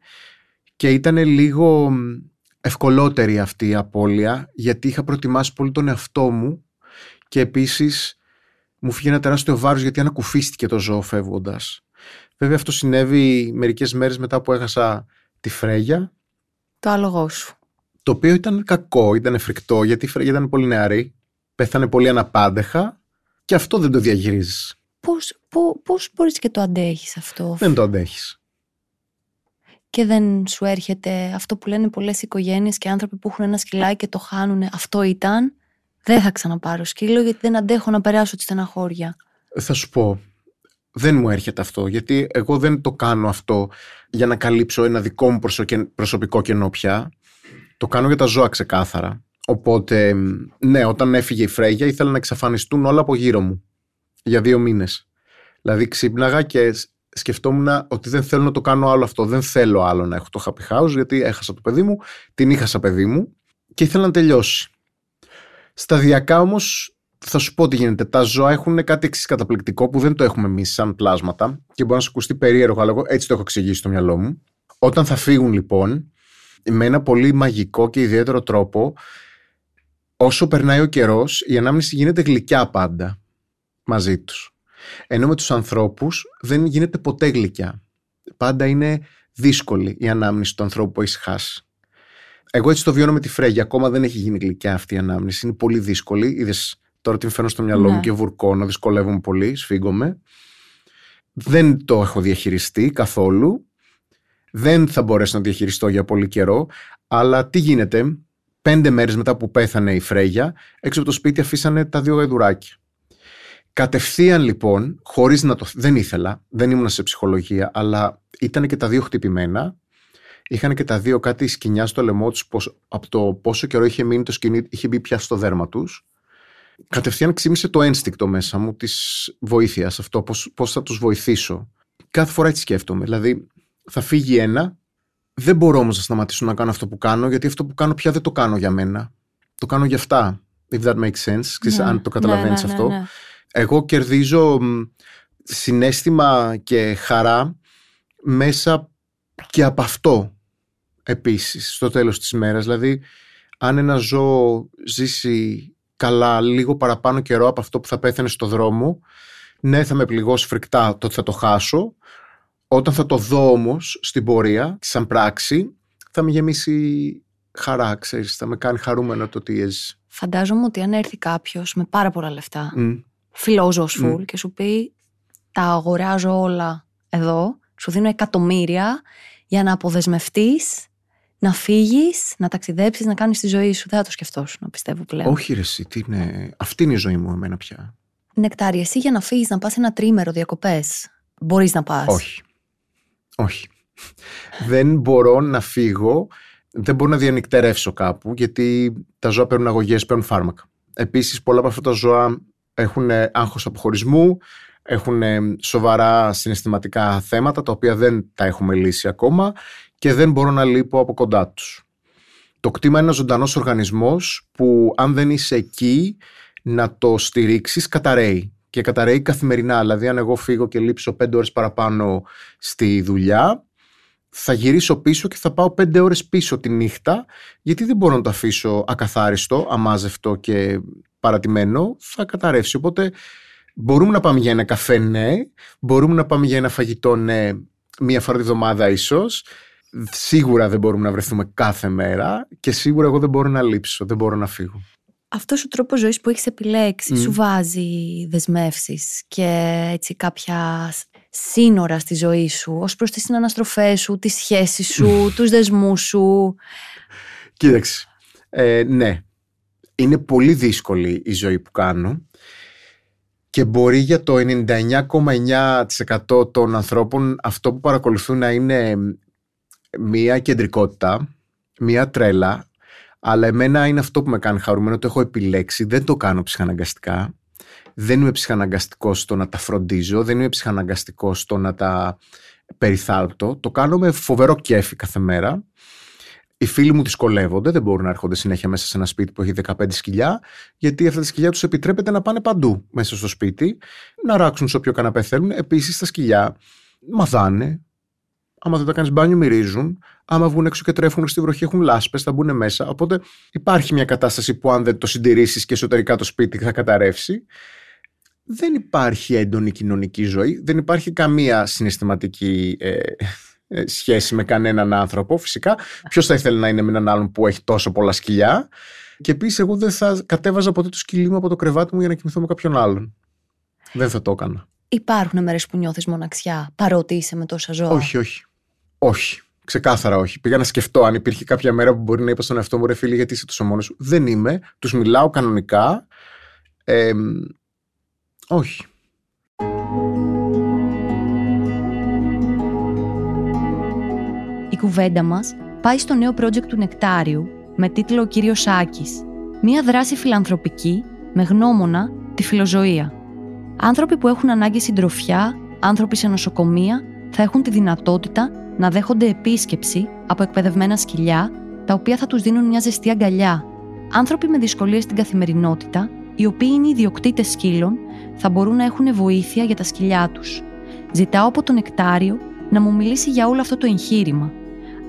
και ήταν λίγο ευκολότερη αυτή η απώλεια γιατί είχα προετοιμάσει πολύ τον εαυτό μου και επίσης μου φύγει ένα τεράστιο βάρος γιατί ανακουφίστηκε το ζώο φεύγοντας. Βέβαια αυτό συνέβη μερικές μέρες μετά που έχασα τη Φρέγια. Το άλογό σου. Το οποίο ήταν κακό, ήταν φρικτό γιατί η Φρέγια ήταν πολύ νεαρή. Πέθανε πολύ αναπάντεχα και αυτό δεν το διαγυρίζεις. Πώς, πώς, πώς μπορείς και το αντέχεις αυτό; Δεν το αντέχεις και δεν σου έρχεται αυτό που λένε πολλές οικογένειες και άνθρωποι που έχουν ένα σκυλάκι και το χάνουν, αυτό ήταν, Δεν θα ξαναπάρω σκύλο γιατί δεν αντέχω να περάσω τη στεναχώρια. Θα σου πω, δεν μου έρχεται αυτό, γιατί εγώ δεν το κάνω αυτό για να καλύψω ένα δικό μου προσωπικό κενό πια. Το κάνω για τα ζώα ξεκάθαρα. Οπότε, ναι, όταν έφυγε η Φρέγια ήθελα να εξαφανιστούν όλα από γύρω μου για δύο μήνες. Δηλαδή ξύπναγα και σκεφτόμουν ότι δεν θέλω να το κάνω άλλο αυτό. Δεν θέλω άλλο να έχω το happy house γιατί έχασα το παιδί μου, την είχα σαν παιδί μου και ήθελα να τελειώσει. Σταδιακά όμως θα σου πω τι γίνεται. Τα ζώα έχουν κάτι εξής καταπληκτικό που δεν το έχουμε εμείς σαν πλάσματα και μπορεί να σου ακουστεί περίεργο, αλλά εγώ έτσι το έχω εξηγήσει στο μυαλό μου. Όταν θα φύγουν λοιπόν, με ένα πολύ μαγικό και ιδιαίτερο τρόπο, όσο περνάει ο καιρός, η ανάμνηση γίνεται γλυκιά πάντα μαζί τους. Ενώ με τους ανθρώπους δεν γίνεται ποτέ γλυκιά. Πάντα είναι δύσκολη η ανάμνηση του ανθρώπου που έχεις χάσει. Εγώ έτσι το βιώνω με τη Φρέγια. Ακόμα δεν έχει γίνει γλυκιά αυτή η ανάμνηση. Είναι πολύ δύσκολη. Είδες τώρα την φέρνω στο μυαλό μου ναι. και βουρκώνω, δυσκολεύομαι πολύ, σφίγγομαι. Δεν το έχω διαχειριστεί καθόλου. Δεν θα μπορέσω να διαχειριστώ για πολύ καιρό. Αλλά τι γίνεται, πέντε μέρες μετά που πέθανε η Φρέγια, έξω από το σπίτι αφήσανε τα δύο γαϊδουράκια. Κατευθείαν λοιπόν, χωρίς να το. Δεν ήθελα, δεν ήμουν σε ψυχολογία, αλλά ήταν και τα δύο χτυπημένα είχαν και τα δύο κάτι σκηνιά στο λαιμό τους από το πόσο καιρό είχε μείνει το σκηνή, είχε μπει πια στο δέρμα τους. Κατευθείαν ξύμισε το ένστικτο μέσα μου της βοήθειας, αυτό, πώ θα τους βοηθήσω. Κάθε φορά έτσι σκέφτομαι. Δηλαδή, θα φύγει ένα, δεν μπορώ όμως να σταματήσω να κάνω αυτό που κάνω, γιατί αυτό που κάνω πια δεν το κάνω για μένα. Το κάνω για αυτά. If that makes sense, ξέρεις, ναι, αν το καταλαβαίνεις ναι, ναι, αυτό. Ναι, Εγώ κερδίζω συνέστημα και χαρά μέσα και από αυτό επίσης στο τέλος της μέρας. Δηλαδή, αν ένα ζώο ζήσει καλά λίγο παραπάνω καιρό από αυτό που θα πέθανε στο δρόμο, ναι, θα με πληγώσει φρικτά το ότι θα το χάσω. Όταν θα το δω όμως στην πορεία, σαν πράξη, θα με γεμίσει χαρά, ξέρεις, θα με κάνει χαρούμενο το τι έζησε. Φαντάζομαι ότι αν έρθει κάποιος με πάρα πολλά λεφτά, mm. Φιλόζωος φουλ, και σου πει τα αγοράζω όλα εδώ, σου δίνω εκατομμύρια για να αποδεσμευτείς να φύγεις, να ταξιδέψεις, να κάνεις τη ζωή σου. Δεν θα το σκεφτόσουν, να πιστεύω πλέον. Όχι, ρε, εσύ, τι είναι... αυτή είναι η ζωή μου, εμένα πια. Νεκτάρι, εσύ για να φύγεις, να πας ένα τρίμερο διακοπές, μπορείς να πας. Όχι. Όχι. δεν μπορώ να φύγω, δεν μπορώ να διανυκτερεύσω κάπου, γιατί τα ζώα παίρνουν αγωγές, παίρνουν φάρμακα. Επίσης, πολλά από αυτά τα ζώα έχουν άγχος αποχωρισμού, έχουν σοβαρά συναισθηματικά θέματα, τα οποία δεν τα έχουμε λύσει ακόμα και δεν μπορώ να λείπω από κοντά τους. Το κτήμα είναι ένας ζωντανός οργανισμός που αν δεν είσαι εκεί να το στηρίξεις καταραίει και καταραίει καθημερινά. Δηλαδή αν εγώ φύγω και λείψω πέντε ώρες παραπάνω στη δουλειά θα γυρίσω πίσω και θα πάω πέντε ώρες πίσω τη νύχτα γιατί δεν μπορώ να το αφήσω ακαθάριστο, αμάζευτο και παρατημένο, θα καταρρεύσει. Οπότε μπορούμε να πάμε για ένα καφέ, ναι, μπορούμε να πάμε για ένα φαγητό, ναι, μία φορά τη βδομάδα ίσως σίγουρα δεν μπορούμε να βρεθούμε κάθε μέρα και σίγουρα εγώ δεν μπορώ να λείψω, δεν μπορώ να φύγω. Αυτός ο τρόπος ζωής που έχεις επιλέξει σου βάζει δεσμεύσεις και έτσι κάποια σύνορα στη ζωή σου ως προς τις συναναστροφές σου, τις σχέσεις σου, τους δεσμούς σου; Κοίταξε. Ε, ναι. Είναι πολύ δύσκολη η ζωή που κάνω και μπορεί για το 99,9% των ανθρώπων αυτό που παρακολουθούν να είναι μία κεντρικότητα, μία τρέλα, αλλά εμένα είναι αυτό που με κάνει χαρούμενο, το έχω επιλέξει, δεν το κάνω ψυχαναγκαστικά. Δεν είμαι ψυχαναγκαστικός στο να τα φροντίζω, δεν είμαι ψυχαναγκαστικός στο να τα περιθάλπτω. Το κάνω με φοβερό κέφι κάθε μέρα. Οι φίλοι μου δυσκολεύονται, δεν μπορούν να έρχονται συνέχεια μέσα σε ένα σπίτι που έχει 15 σκυλιά, γιατί αυτά τα σκυλιά τους επιτρέπεται να πάνε παντού μέσα στο σπίτι, να ράξουν σε όποιο καναπέ θέλουν. Επίσης, τα σκυλιά μαθάνε, Άμα δεν τα κάνεις μπάνιο, μυρίζουν. Άμα βγουν έξω και τρέφουν στη βροχή, έχουν λάσπες, θα μπουν μέσα. Οπότε υπάρχει μια κατάσταση που αν δεν το συντηρήσεις και εσωτερικά το σπίτι θα καταρρεύσει. Δεν υπάρχει έντονη κοινωνική ζωή. Δεν υπάρχει καμία συναισθηματική ε, ε σχέση με κανέναν άνθρωπο. Φυσικά, ποιος θα ήθελε να είναι με έναν άλλον που έχει τόσο πολλά σκυλιά; Και επίσης, εγώ δεν θα κατέβαζα ποτέ το σκυλί μου από το κρεβάτι μου για να κοιμηθώ με κάποιον άλλον. Δεν θα το έκανα. Υπάρχουν μέρες που νιώθεις μοναξιά, παρότι είσαι με τόσα ζώα; Όχι, όχι. Όχι. Ξεκάθαρα όχι. Πήγα να σκεφτώ αν υπήρχε κάποια μέρα που μπορεί να είπα στον εαυτό μου ρε φίλε, γιατί είσαι τόσο μόνος σου; Δεν είμαι. Τους μιλάω κανονικά. Ε, όχι. Η κουβέντα μας πάει στο νέο project του Νεκτάριου με τίτλο «Ο κύριος Σάκης». Μία δράση φιλανθρωπική με γνώμονα τη φιλοζωία. Άνθρωποι που έχουν ανάγκη συντροφιά, άνθρωποι σε νοσοκομεία, θα έχουν τη δυνατότητα να δέχονται επίσκεψη από εκπαιδευμένα σκυλιά, τα οποία θα τους δίνουν μια ζεστή αγκαλιά. Άνθρωποι με δυσκολίες στην καθημερινότητα, οι οποίοι είναι ιδιοκτήτες σκύλων, θα μπορούν να έχουν βοήθεια για τα σκυλιά τους. Ζητάω από τον Νεκτάριο να μου μιλήσει για όλο αυτό το εγχείρημα.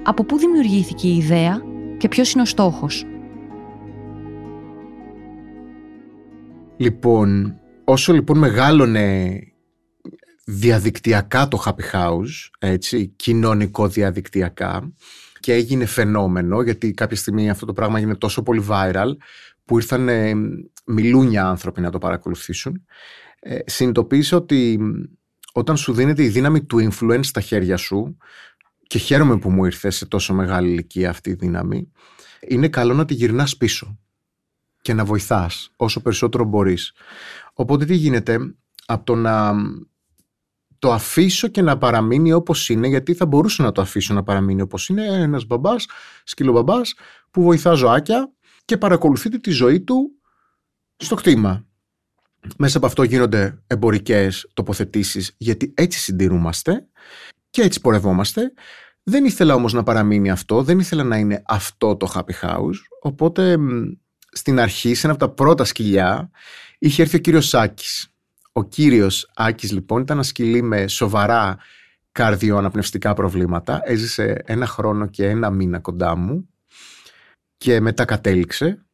Από πού δημιουργήθηκε η ιδέα και ποιος είναι ο στόχος; Λοιπόν, όσο λοιπόν μεγάλωνε διαδικτυακά το Happy House, έτσι, κοινωνικό διαδικτυακά και έγινε φαινόμενο γιατί κάποια στιγμή αυτό το πράγμα έγινε τόσο πολύ viral που ήρθαν ε, μιλούνια άνθρωποι να το παρακολουθήσουν. Ε, συνειδητοποίησα ότι όταν σου δίνεται η δύναμη του influence στα χέρια σου και χαίρομαι που μου ήρθε σε τόσο μεγάλη ηλικία αυτή η δύναμη είναι καλό να τη γυρνάς πίσω και να βοηθάς όσο περισσότερο μπορείς. Οπότε τι γίνεται από το να το αφήσω και να παραμείνει όπως είναι γιατί θα μπορούσα να το αφήσω να παραμείνει όπως είναι ένας μπαμπάς, σκυλομπαμπάς που βοηθά ζωάκια και παρακολουθείτε τη ζωή του στο κτήμα. Μέσα από αυτό γίνονται εμπορικές τοποθετήσεις γιατί έτσι συντηρούμαστε και έτσι πορευόμαστε. Δεν ήθελα όμως να παραμείνει αυτό, δεν ήθελα να είναι αυτό το happy house, οπότε στην αρχή, σε ένα από τα πρώτα σκυλιά, είχε έρθει ο κύριος Σάκης. Ο κύριος Άκης λοιπόν ήταν ένα σκυλί με σοβαρά καρδιοαναπνευστικά προβλήματα. Έζησε ένα χρόνο και ένα μήνα κοντά μου και μετά κατέληξε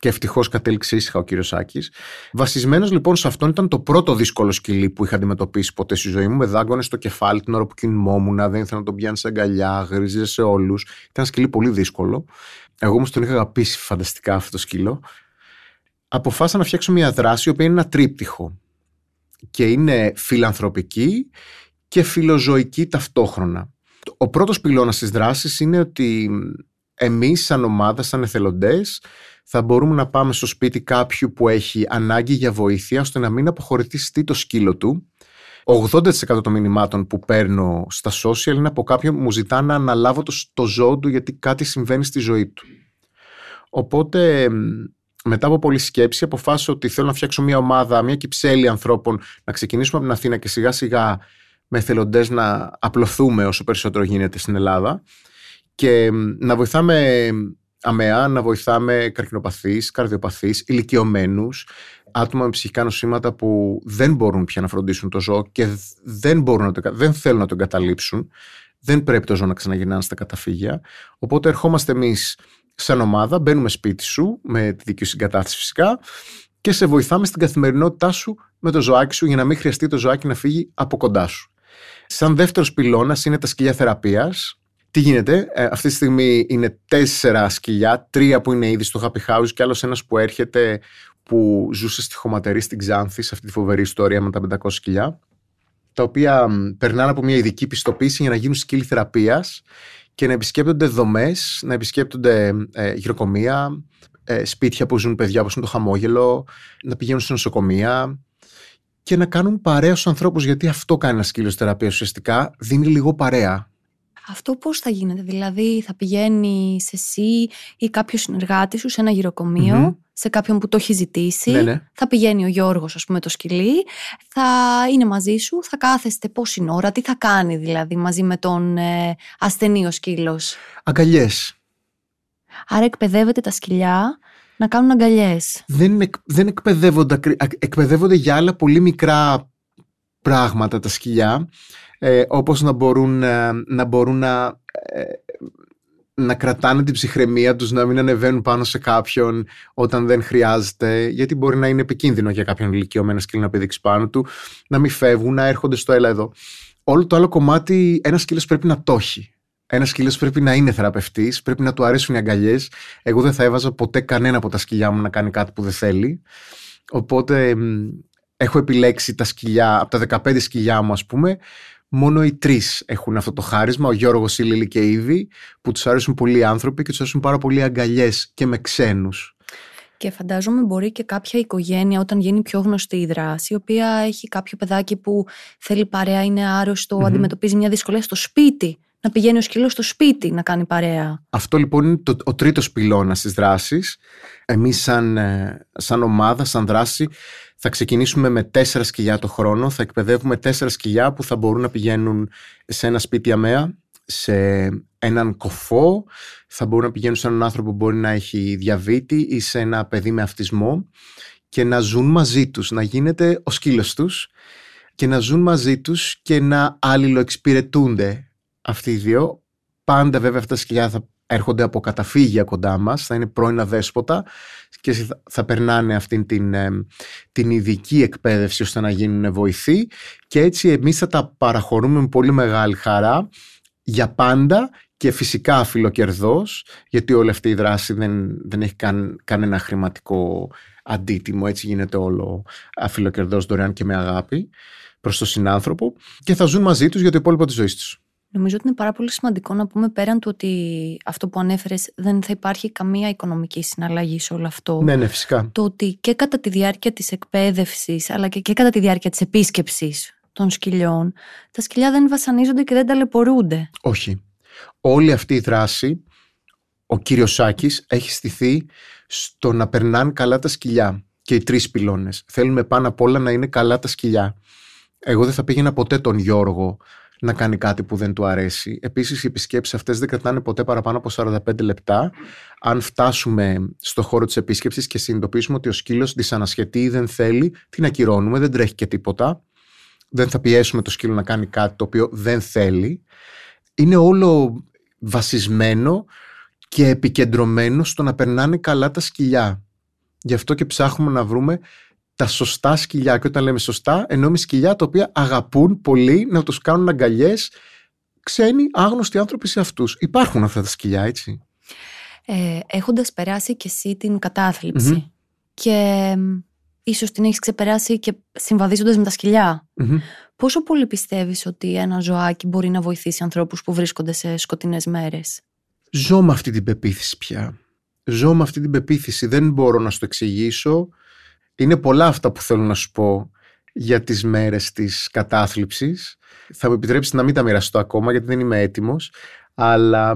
και ευτυχώς κατέληξε ήσυχα ο κύριος Άκης. Βασισμένος λοιπόν σε αυτόν ήταν το πρώτο δύσκολο σκυλί που είχα αντιμετωπίσει ποτέ στη ζωή μου. Με δάγκωνες στο κεφάλι την ώρα που κινημόμουν, δεν ήθελα να τον πιάνει σε αγκαλιά, γρίζε σε όλους. Ήταν ένα σκυλί πολύ δύσκολο. Εγώ όμως τον είχα αγαπήσει φανταστικά αυτό το σκύλο. Αποφάσισα να φτιάξω μια δράση, η οποία είναι ένα τρίπτυχο. Και είναι φιλανθρωπική και φιλοζωική ταυτόχρονα. Ο πρώτος πυλώνας της δράσης είναι ότι εμείς σαν ομάδα, σαν εθελοντές, θα μπορούμε να πάμε στο σπίτι κάποιου που έχει ανάγκη για βοήθεια ώστε να μην αποχωρητήσει το σκύλο του. 80% των μηνυμάτων που παίρνω στα social είναι από κάποιον που μου ζητά να αναλάβω το, το ζώο του γιατί κάτι συμβαίνει στη ζωή του. Οπότε μετά από πολλή σκέψη αποφάσισα ότι θέλω να φτιάξω μια ομάδα, μια κυψέλη ανθρώπων να ξεκινήσουμε από την Αθήνα και σιγά σιγά με εθελοντές να απλωθούμε όσο περισσότερο γίνεται στην Ελλάδα και να βοηθάμε αμαία, να βοηθάμε καρκινοπαθείς, καρδιοπαθείς, ηλικιωμένους, άτομα με ψυχικά νοσήματα που δεν μπορούν πια να φροντίσουν το ζώο και δεν, μπορούν να το, δεν θέλουν να το εγκαταλείψουν. Δεν πρέπει το ζώο να ξαναγυρνάνε στα καταφύγια. Οπότε ερχόμαστε εμείς σαν ομάδα, μπαίνουμε σπίτι σου με τη δική σου συγκατάθεση φυσικά και σε βοηθάμε στην καθημερινότητά σου με το ζωάκι σου για να μην χρειαστεί το ζωάκι να φύγει από κοντά σου. Σαν δεύτερος πυλώνας είναι τα σκυλιά θεραπείας, τι γίνεται, ε, αυτή τη στιγμή είναι τέσσερα σκυλιά, τρία που είναι ήδη στο Happy House και άλλος ένας που έρχεται που ζούσε στη χωματερή στην Ξάνθη, σε αυτή τη φοβερή ιστορία με τα 500 σκυλιά, τα οποία περνάνε από μια ειδική πιστοποίηση για να γίνουν σκύλοι θεραπείας και να επισκέπτονται δομές, να επισκέπτονται ε, γυροκομεία, ε, σπίτια που ζουν παιδιά όπως είναι το χαμόγελο, να πηγαίνουν σε νοσοκομεία και να κάνουν παρέα στους ανθρώπους. Γιατί αυτό κάνει ένα σκύλος θεραπείας ουσιαστικά, δίνει λίγο παρέα. Αυτό πώς θα γίνεται, δηλαδή θα πηγαίνει σε εσύ ή κάποιο συνεργάτη σου σε ένα γυροκομείο, σε κάποιον που το έχει ζητήσει, Ναι, ναι. θα πηγαίνει ο Γιώργος ας πούμε το σκυλί, θα είναι μαζί σου, θα κάθεστε πόση ώρα, τι θα κάνει δηλαδή μαζί με τον ε, ασθενή ο σκύλος; Αγκαλιές. Άρα εκπαιδεύεται τα σκυλιά να κάνουν αγκαλιές. δεν, εκ- δεν εκπαιδεύονται, ακρι- ακ- εκπαιδεύονται για άλλα πολύ μικρά πράγματα τα σκυλιά ε, όπως να μπορούν, ε, να, μπορούν να, ε, να κρατάνε την ψυχραιμία τους, να μην ανεβαίνουν πάνω σε κάποιον όταν δεν χρειάζεται, γιατί μπορεί να είναι επικίνδυνο για κάποιον ηλικιωμένο σκύλο να πηδήξει πάνω του, να μην φεύγουν, να έρχονται στο έλα εδώ. Όλο το άλλο κομμάτι ένα σκύλος πρέπει να το έχει. Ένα σκύλος πρέπει να είναι θεραπευτής, πρέπει να του αρέσουν οι αγκαλιές. Εγώ δεν θα έβαζα ποτέ κανένα από τα σκυλιά μου να κάνει κάτι που δεν θέλει. Οπότε μ, έχω επιλέξει τα σκυλιά, από τα 15 σκυλιά μου, ας πούμε, μόνο οι τρεις έχουν αυτό το χάρισμα, ο Γιώργος, η Λίλη και η Ήβη, που τους αρέσουν πολύ οι άνθρωποι και τους αρέσουν πάρα πολύ αγκαλιές και με ξένους. Και φαντάζομαι μπορεί και κάποια οικογένεια όταν γίνει πιο γνωστή η δράση, η οποία έχει κάποιο παιδάκι που θέλει παρέα, είναι άρρωστο, αντιμετωπίζει μια δυσκολία στο σπίτι να πηγαίνει ο σκύλος στο σπίτι να κάνει παρέα. Αυτό λοιπόν είναι το, ο τρίτος πυλώνας της δράσης. Εμείς σαν, ε, σαν ομάδα, σαν δράση, θα ξεκινήσουμε με τέσσερα σκυλιά το χρόνο. Θα εκπαιδεύουμε τέσσερα σκυλιά που θα μπορούν να πηγαίνουν σε ένα σπίτι αμαία, σε έναν κοφό, θα μπορούν να πηγαίνουν σε έναν άνθρωπο που μπορεί να έχει διαβήτη ή σε ένα παιδί με αυτισμό και να ζουν μαζί τους, να γίνεται ο σκύλος τους και να ζουν μαζί τους και να αλληλοεξυπηρετούνται αυτοί οι δύο. Πάντα βέβαια αυτά τα σκυλιά θα έρχονται από καταφύγια κοντά μας, θα είναι πρώην αδέσποτα και θα, περνάνε αυτήν την, την ειδική εκπαίδευση ώστε να γίνουν βοηθοί και έτσι εμείς θα τα παραχωρούμε με πολύ μεγάλη χαρά για πάντα και φυσικά αφιλοκερδός γιατί όλη αυτή η δράση δεν, δεν έχει καν, κανένα χρηματικό αντίτιμο έτσι γίνεται όλο αφιλοκερδός δωρεάν και με αγάπη προς τον συνάνθρωπο και θα ζουν μαζί τους για το υπόλοιπο της ζωής τους. Νομίζω ότι είναι πάρα πολύ σημαντικό να πούμε πέραν του ότι αυτό που ανέφερες δεν θα υπάρχει καμία οικονομική συναλλαγή σε όλο αυτό. Ναι, ναι, φυσικά. Το ότι και κατά τη διάρκεια της εκπαίδευσης, αλλά και, και κατά τη διάρκεια της επίσκεψης των σκυλιών, τα σκυλιά δεν βασανίζονται και δεν ταλαιπωρούνται. Όχι. Όλη αυτή η δράση, ο κύριος Σάκης έχει στηθεί στο να περνάνε καλά τα σκυλιά. Και οι τρεις πυλώνες. Θέλουμε πάνω απ' όλα να είναι καλά τα σκυλιά. Εγώ δεν θα πήγαινα ποτέ τον Γιώργο να κάνει κάτι που δεν του αρέσει. Επίσης, οι επισκέψεις αυτές δεν κρατάνε ποτέ παραπάνω από 45 λεπτά. Αν φτάσουμε στο χώρο της επίσκεψης και συνειδητοποιήσουμε ότι ο σκύλος δυσανασχετεί ή δεν θέλει, την ακυρώνουμε, δεν τρέχει και τίποτα. Δεν θα πιέσουμε το σκύλο να κάνει κάτι το οποίο δεν θέλει. Είναι όλο βασισμένο και επικεντρωμένο στο να περνάνε καλά τα σκυλιά. Γι' αυτό και ψάχνουμε να βρούμε τα σωστά σκυλιά. Και όταν λέμε σωστά, εννοούμε σκυλιά τα οποία αγαπούν πολύ να τους κάνουν αγκαλιές ξένοι, άγνωστοι άνθρωποι σε αυτούς. Υπάρχουν αυτά τα σκυλιά, έτσι; Ε, Έχοντας περάσει και εσύ την καταθλιψη και ίσως την έχεις ξεπεράσει και συμβαδίζοντας με τα σκυλιά. Πόσο πολύ πιστεύεις ότι ένα ζωάκι μπορεί να βοηθήσει ανθρώπους που βρίσκονται σε σκοτεινές μέρες; Ζω με αυτή την πεποίθηση πια. Ζω με αυτή την πεποίθηση. Δεν μπορώ να σου το εξηγήσω. Είναι πολλά αυτά που θέλω να σου πω για τις μέρες της κατάθλιψης. Θα μου επιτρέψεις να μην τα μοιραστώ ακόμα γιατί δεν είμαι έτοιμος. Αλλά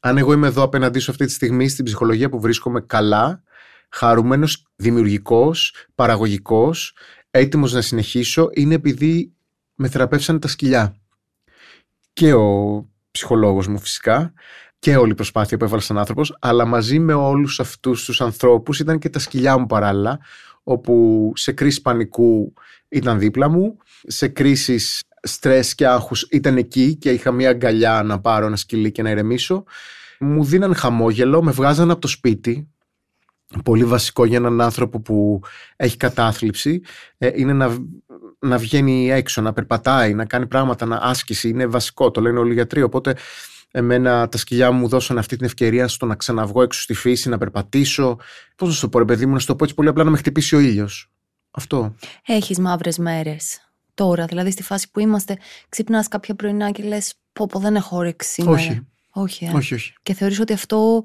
αν εγώ είμαι εδώ απέναντί σου αυτή τη στιγμή στην ψυχολογία που βρίσκομαι καλά, χαρούμενος, δημιουργικός, παραγωγικός, έτοιμος να συνεχίσω, είναι επειδή με θεραπεύσανε τα σκυλιά. Και ο ψυχολόγος μου φυσικά και όλη η προσπάθεια που έβαλα σαν άνθρωπος, αλλά μαζί με όλους αυτούς τους ανθρώπους ήταν και τα σκυλιά μου παράλληλα, όπου σε κρίση πανικού ήταν δίπλα μου, σε κρίσεις στρες και άγχους ήταν εκεί και είχα μια αγκαλιά να πάρω ένα σκυλί και να ηρεμήσω. Μου δίναν χαμόγελο, με βγάζαν από το σπίτι, πολύ βασικό για έναν άνθρωπο που έχει κατάθλιψη ε, είναι να, να βγαίνει έξω, να περπατάει, να κάνει πράγματα, να άσκηση. Είναι βασικό, το λένε όλοι οι γιατροί. Οπότε Εμένα τα σκυλιά μου δώσαν αυτή την ευκαιρία στο να ξαναβγώ έξω στη φύση, να περπατήσω. Πώς να σου το πω, ρε παιδί μου, να σου το πω έτσι πολύ απλά να με χτυπήσει ο ήλιος. Αυτό. Έχεις μαύρες μέρες τώρα, δηλαδή στη φάση που είμαστε, ξυπνάς κάποια πρωινά και λες: Πω, πω δεν έχω όρεξη. Όχι. Όχι, ε. όχι, όχι. Και θεωρείς ότι αυτό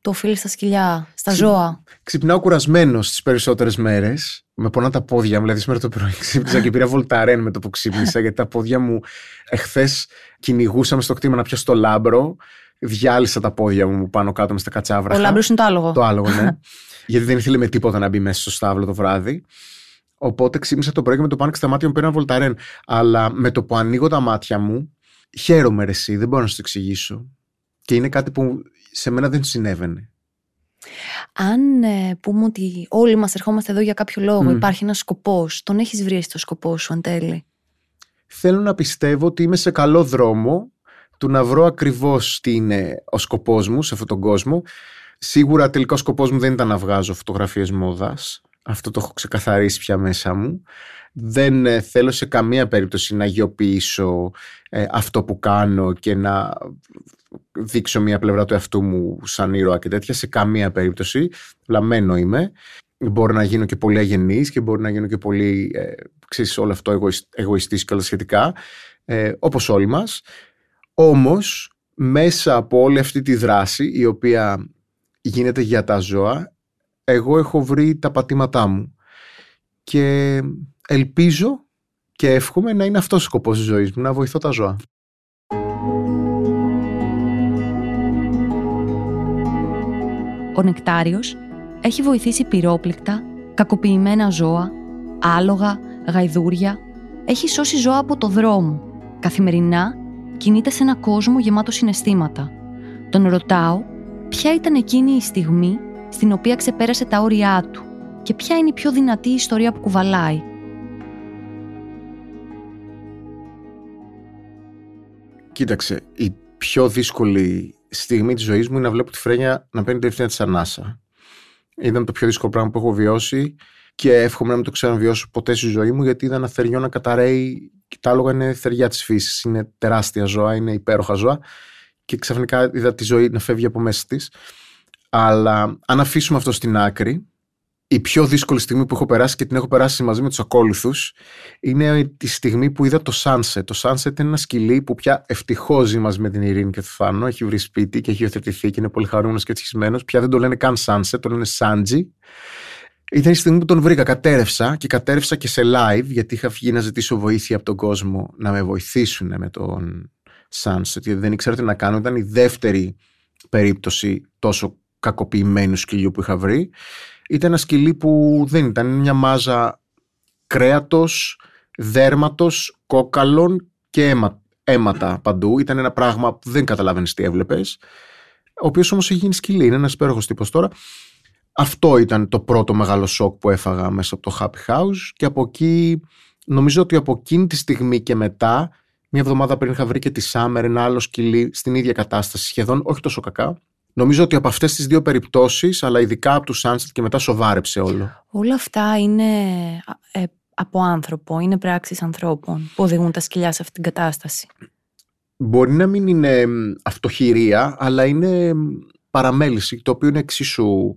το οφείλει στα σκυλιά, στα ζώα. Ξυπνάω κουρασμένος τις περισσότερες μέρες. Με πονά τα πόδια μου. Δηλαδή, σήμερα το πρωί ξύπνησα και πήρα βολταρέν με το που ξύπνησα, γιατί τα πόδια μου εχθές κυνηγούσαμε στο κτήμα να πιάσω το λάμπρο. Διάλυσα τα πόδια μου πάνω κάτω μες στα κατσάβρα. Ο λάμπρος είναι το άλογο. Το άλογο, ναι. γιατί δεν ήθελε με τίποτα να μπει μέσα στο στάβλο το βράδυ. Οπότε ξύπνησα το πρωί και με το πάνω και στα μάτια μου πήρα βολταρέν. Αλλά με το που ανοίγω τα μάτια μου, χαίρομαι ρε εσύ, δεν μπορώ να σου το εξηγήσω. Και είναι κάτι που σε μένα δεν συνέβαινε. Αν ε, πούμε ότι όλοι μας ερχόμαστε εδώ για κάποιο λόγο, υπάρχει ένας σκοπός, τον έχεις βρει το σκοπό σου εν τέλει; Θέλω να πιστεύω ότι είμαι σε καλό δρόμο του να βρω ακριβώς τι είναι ο σκοπός μου σε αυτόν τον κόσμο. Σίγουρα τελικό σκοπός μου δεν ήταν να βγάζω φωτογραφίες μόδας. Αυτό το έχω ξεκαθαρίσει πια μέσα μου. Δεν ε, θέλω σε καμία περίπτωση να γιοποιήσω ε, αυτό που κάνω και να δείξω μια πλευρά του εαυτού μου σαν ήρωα και τέτοια σε καμία περίπτωση. Λαμμένο είμαι. Μπορεί να γίνω και πολύ αγενής και μπορεί να γίνω και πολύ, ε, ξέρεις, όλο αυτό εγωιστής και όλα σχετικά. ε, όπως όλοι μας. Όμως, μέσα από όλη αυτή τη δράση, η οποία γίνεται για τα ζώα, εγώ έχω βρει τα πατήματά μου. Και ελπίζω και εύχομαι να είναι αυτός ο σκοπός της ζωής μου, να βοηθώ τα ζώα. Ο Νεκτάριος έχει βοηθήσει πυρόπληκτα, κακοποιημένα ζώα, άλογα, γαϊδούρια. Έχει σώσει ζώα από το δρόμο. Καθημερινά κινείται σε ένα κόσμο γεμάτο συναισθήματα. Τον ρωτάω ποια ήταν εκείνη η στιγμή στην οποία ξεπέρασε τα όρια του και ποια είναι η πιο δυνατή ιστορία που κουβαλάει. Κοίταξε, η πιο δύσκολη στιγμή της ζωής μου είναι να βλέπω τη φρένια να παίρνει την της ανάσα. Ήταν το πιο δύσκολο πράγμα που έχω βιώσει και εύχομαι να μην το ξαναβιώσω ποτέ στη ζωή μου γιατί είδα ένα θεριό να καταραίει και τα άλογα είναι θεριά της φύσης, είναι τεράστια ζώα, είναι υπέροχα ζώα και ξαφνικά είδα τη ζωή να φεύγει από μέσα της. Αλλά αν αφήσουμε αυτό στην άκρη, η πιο δύσκολη στιγμή που έχω περάσει και την έχω περάσει μαζί με τους ακόλουθους είναι τη στιγμή που είδα το Sunset. Το Sunset είναι ένα σκυλί που πια ευτυχώς ζει μαζί με την Ειρήνη και το Θάνο. Έχει βρει σπίτι και έχει υιοθετηθεί και είναι πολύ χαρούμενος και ευτυχισμένος. Πια δεν το λένε καν Sunset, το λένε Sanji. Ήταν η στιγμή που τον βρήκα. Κατέρευσα και κατέρευσα και σε live, γιατί είχα φύγει να ζητήσω βοήθεια από τον κόσμο να με βοηθήσουν με τον Sunset, γιατί δεν ήξερα τι να κάνω. Ήταν η δεύτερη περίπτωση τόσο κακοποιημένου σκυλιού που είχα βρει. Ήταν ένα σκυλί που δεν ήταν μια μάζα κρέατος, δέρματος, κόκαλων και αίμα, αίματα παντού. Ήταν ένα πράγμα που δεν καταλάβαινε τι έβλεπες. Ο οποίος όμως έχει γίνει σκυλί, είναι ένας υπέροχος τύπος τώρα. Αυτό ήταν το πρώτο μεγάλο σοκ που έφαγα μέσα από το Happy House και από εκεί νομίζω ότι από εκείνη τη στιγμή και μετά μια εβδομάδα πριν είχα βρει και τη Summer ένα άλλο σκυλί στην ίδια κατάσταση σχεδόν, όχι τόσο κακά Νομίζω ότι από αυτές τις δύο περιπτώσεις, αλλά ειδικά από τους Sunset και μετά σοβάρεψε όλο. Όλα αυτά είναι ε, από άνθρωπο, είναι πράξεις ανθρώπων που οδηγούν τα σκυλιά σε αυτήν την κατάσταση. Μπορεί να μην είναι αυτοχειρία, αλλά είναι παραμέληση, το οποίο είναι εξίσου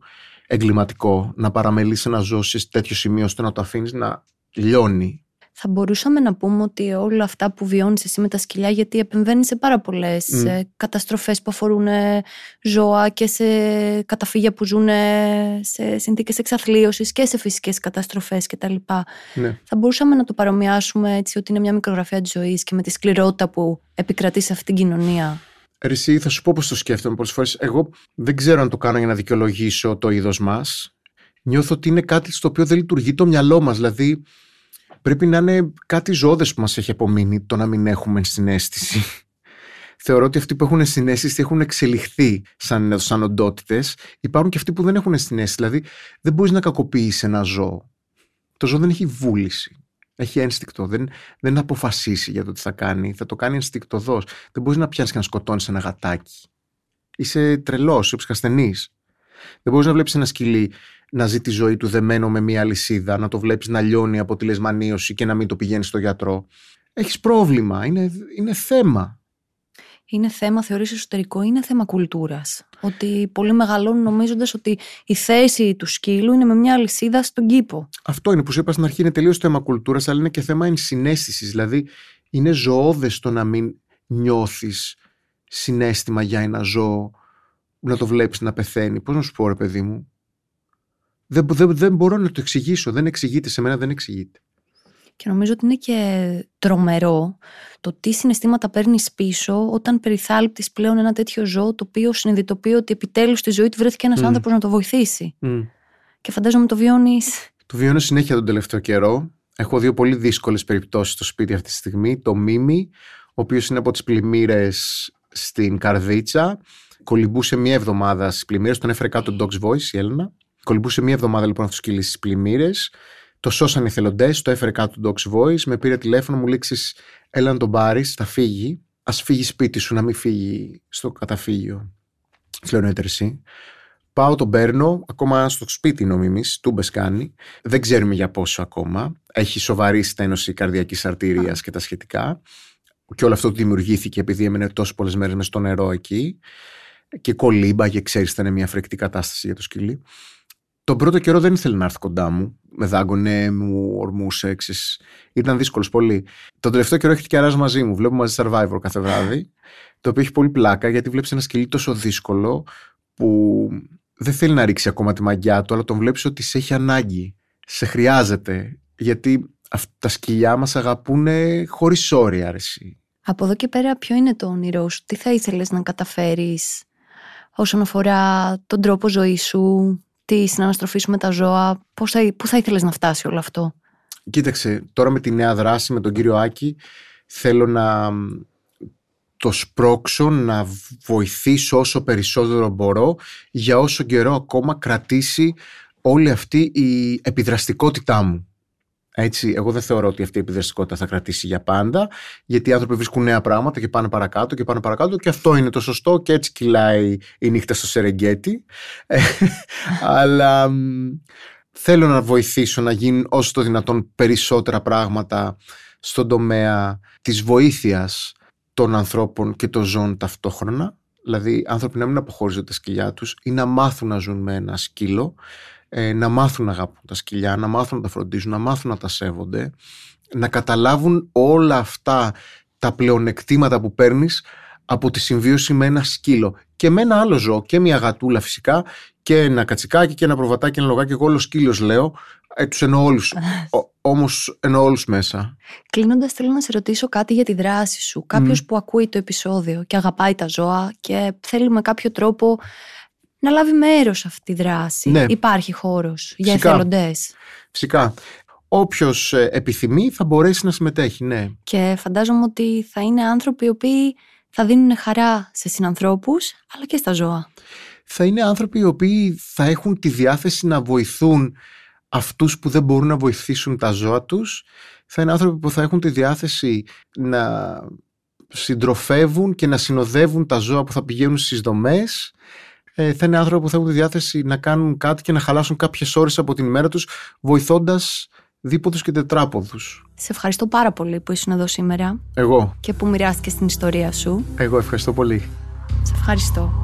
εγκληματικό να παραμελήσει ένα ζώο σε τέτοιο σημείο ώστε να το αφήνεις να λιώνει θα μπορούσαμε να πούμε ότι όλα αυτά που βιώνεις εσύ με τα σκυλιά γιατί επεμβαίνεις σε πάρα πολλές mm. καταστροφές που αφορούν ε, ζώα και σε καταφύγια που ζουν σε συνθήκες εξαθλίωσης και σε φυσικές καταστροφές κτλ. Ναι. Θα μπορούσαμε να το παρομοιάσουμε έτσι ότι είναι μια μικρογραφία της ζωής και με τη σκληρότητα που επικρατεί σε αυτήν την κοινωνία. Ρισί, θα σου πω πώ το σκέφτομαι πολλές φορές. Εγώ δεν ξέρω αν το κάνω για να δικαιολογήσω το είδος μας. Νιώθω ότι είναι κάτι στο οποίο δεν λειτουργεί το μυαλό μας. Δηλαδή, πρέπει να είναι κάτι ζώδες που μας έχει απομείνει το να μην έχουμε συνέστηση. Θεωρώ ότι αυτοί που έχουν συνέστηση έχουν εξελιχθεί σαν, σαν οντότητες. Υπάρχουν και αυτοί που δεν έχουν συνέστηση. Δηλαδή, δεν μπορείς να κακοποιήσει ένα ζώο. Το ζώο δεν έχει βούληση. Έχει ένστικτο. Δεν, δεν αποφασίσει για το τι θα κάνει. Θα το κάνει ενστικτοδός. Δεν μπορείς να πιάσει και να σκοτώνεις ένα γατάκι. Είσαι τρελός, είσαι ψυχασθενής. Δεν μπορείς να βλέπεις ένα σκυλί να ζει τη ζωή του δεμένο με μία αλυσίδα, να το βλέπεις να λιώνει από τη λεσμανίωση και να μην το πηγαίνεις στο γιατρό. Έχεις πρόβλημα. Είναι, είναι θέμα. Είναι θέμα, θεωρείς εσωτερικό, είναι θέμα κουλτούρας. Ότι πολλοί μεγαλώνουν νομίζοντας ότι η θέση του σκύλου είναι με μια αλυσίδα στον κήπο. Αυτό είναι που σου είπα στην αρχή, είναι τελείως θέμα κουλτούρας, αλλά είναι και θέμα ενσυναίσθησης. Δηλαδή, είναι ζωώδες το να μην νιώθεις συνέστημα για ένα ζώο, να το βλέπεις να πεθαίνει. Πώς να σου πω, ρε παιδί μου, δεν, δεν, δεν μπορώ να το εξηγήσω. Δεν εξηγείται. Σε μένα δεν εξηγείται. Και νομίζω ότι είναι και τρομερό το τι συναισθήματα παίρνεις πίσω όταν περιθάλπτεις πλέον ένα τέτοιο ζώο το οποίο συνειδητοποιεί ότι επιτέλους στη ζωή του βρέθηκε ένας mm. άνθρωπος να το βοηθήσει. Mm. Και φαντάζομαι το βιώνεις. Το βιώνω συνέχεια τον τελευταίο καιρό. Έχω δύο πολύ δύσκολες περιπτώσεις στο σπίτι αυτή τη στιγμή. Το Μίμη, ο οποίος είναι από τις πλημμύρες στην Καρδίτσα. Κολυμπούσε μία εβδομάδα στις πλημμύρες. Τον έφερε κάτω τον Dog's Voice η Έλληνα. Κολυμπούσε μία εβδομάδα λοιπόν αυτός σκυλί στι πλημμύρες. Το σώσαν οι θελοντές, το έφερε κάτω το Docs Voice, με πήρε τηλέφωνο, μου λήξει, έλα να τον πάρεις, θα φύγει. Α φύγει σπίτι σου, να μην φύγει στο καταφύγιο. εσύ. Πάω, τον παίρνω, ακόμα στο σπίτι νομίμη, τούμπες κάνει. Δεν ξέρουμε για πόσο ακόμα. Έχει σοβαρή στένωση καρδιακής αρτηρίας και τα σχετικά. Και όλο αυτό δημιουργήθηκε επειδή έμενε τόσο πολλές μέρες μες στο νερό εκεί. Και κολύμπα, και ξέρεις, ήταν μια φρεκτή κατάσταση για το σκυλί. Τον πρώτο καιρό δεν ήθελε να έρθει κοντά μου. με δάγκωνε, μου ορμούσε. Ήταν δύσκολος πολύ. Το τελευταίο καιρό έχει και αράζει μαζί μου. Βλέπω μαζί Survivor κάθε βράδυ. Το οποίο έχει πολύ πλάκα γιατί βλέπεις ένα σκυλί τόσο δύσκολο που δεν θέλει να ρίξει ακόμα τη μαγιά του, αλλά τον βλέπεις ότι σε έχει ανάγκη. Σε χρειάζεται. Γιατί τα σκυλιά μας αγαπούν χωρίς όρια, αρέσει. Από εδώ και πέρα, ποιο είναι το όνειρό σου, τι θα ήθελες να καταφέρεις όσον αφορά τον τρόπο ζωής σου, τη συναναστροφή σου με τα ζώα, πώς θα, πού θα ήθελες να φτάσει όλο αυτό; Κοίταξε, τώρα με τη νέα δράση με τον κύριο Άκη θέλω να το σπρώξω, να βοηθήσω όσο περισσότερο μπορώ για όσο καιρό ακόμα κρατήσει όλη αυτή η επιδραστικότητά μου. Έτσι, εγώ δεν θεωρώ ότι αυτή η επιδραστικότητα θα κρατήσει για πάντα, γιατί οι άνθρωποι βρίσκουν νέα πράγματα και πάνε παρακάτω και πάνε παρακάτω και αυτό είναι το σωστό και έτσι κυλάει η νύχτα στο Σερεγκέτι. Ε, αλλά θέλω να βοηθήσω να γίνουν όσο το δυνατόν περισσότερα πράγματα στον τομέα της βοήθειας των ανθρώπων και των ζώων ταυτόχρονα. Δηλαδή, άνθρωποι να μην αποχωρίζουν τα σκυλιά τους ή να μάθουν να ζουν με ένα σκύλο ε, να μάθουν να αγαπούν τα σκυλιά, να μάθουν να τα φροντίζουν, να μάθουν να τα σέβονται, να καταλάβουν όλα αυτά τα πλεονεκτήματα που παίρνεις από τη συμβίωση με ένα σκύλο. Και με ένα άλλο ζώο και μια γατούλα φυσικά και ένα κατσικάκι και ένα προβατάκι και ένα λογάκι. Εγώ όλος σκύλος λέω ε, τους εννοώ όλους. Όμως εννοώ όλους μέσα. Κλείνοντας θέλω να σε ρωτήσω κάτι για τη δράση σου. Κάποιος που ακούει το επεισόδιο και αγαπάει τα ζώα και θέλει με κάποιο τρόπο να λάβει μέρος σε αυτή τη δράση. Ναι. Υπάρχει χώρος για εθελοντές. Φυσικά. Όποιος ε, επιθυμεί θα μπορέσει να συμμετέχει, ναι. Και φαντάζομαι ότι θα είναι άνθρωποι οι οποίοι θα δίνουν χαρά σε συνανθρώπους, αλλά και στα ζώα. Θα είναι άνθρωποι οι οποίοι θα έχουν τη διάθεση να βοηθούν αυτούς που δεν μπορούν να βοηθήσουν τα ζώα τους. Θα είναι άνθρωποι που θα έχουν τη διάθεση να συντροφεύουν και να συνοδεύουν τα ζώα που θα πηγαίνουν στις δομές ε, θα είναι άνθρωποι που θα έχουν τη διάθεση να κάνουν κάτι και να χαλάσουν κάποιες ώρες από την ημέρα τους, βοηθώντας δίποδους και τετράποδους. Σε ευχαριστώ πάρα πολύ που ήσουν εδώ σήμερα. Εγώ. Και που μοιράστηκες την ιστορία σου. Εγώ ευχαριστώ πολύ. Σε ευχαριστώ.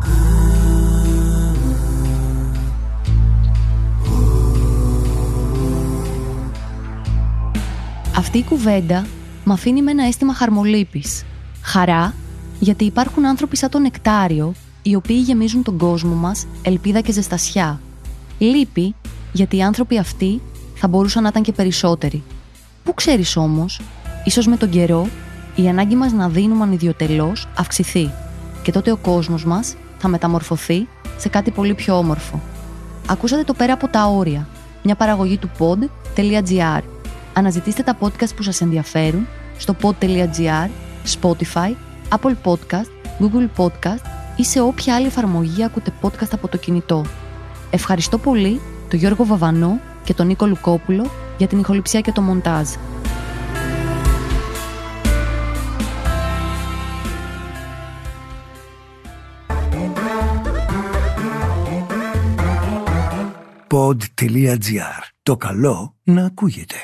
Αυτή η κουβέντα με αφήνει με ένα αίσθημα χαρμολύπης. Χαρά, γιατί υπάρχουν άνθρωποι σαν τον Νεκτάριο οι οποίοι γεμίζουν τον κόσμο μας ελπίδα και ζεστασιά. Λύπη, γιατί οι άνθρωποι αυτοί θα μπορούσαν να ήταν και περισσότεροι. Πού ξέρεις όμως, ίσως με τον καιρό η ανάγκη μας να δίνουμε ανιδιοτελώς αυξηθεί και τότε ο κόσμος μας θα μεταμορφωθεί σε κάτι πολύ πιο όμορφο. Ακούσατε το πέρα από τα όρια, μια παραγωγή του pod.gr. Αναζητήστε τα podcast που σας ενδιαφέρουν στο pod.gr, Spotify, Apple Podcast, Google Podcast ή σε όποια άλλη εφαρμογή ακούτε podcast από το κινητό. Ευχαριστώ πολύ τον Γιώργο Βαβανό και τον Νίκο Λουκόπουλο για την ηχοληψία και το μοντάζ. Pod.gr. Το καλό να ακούγεται.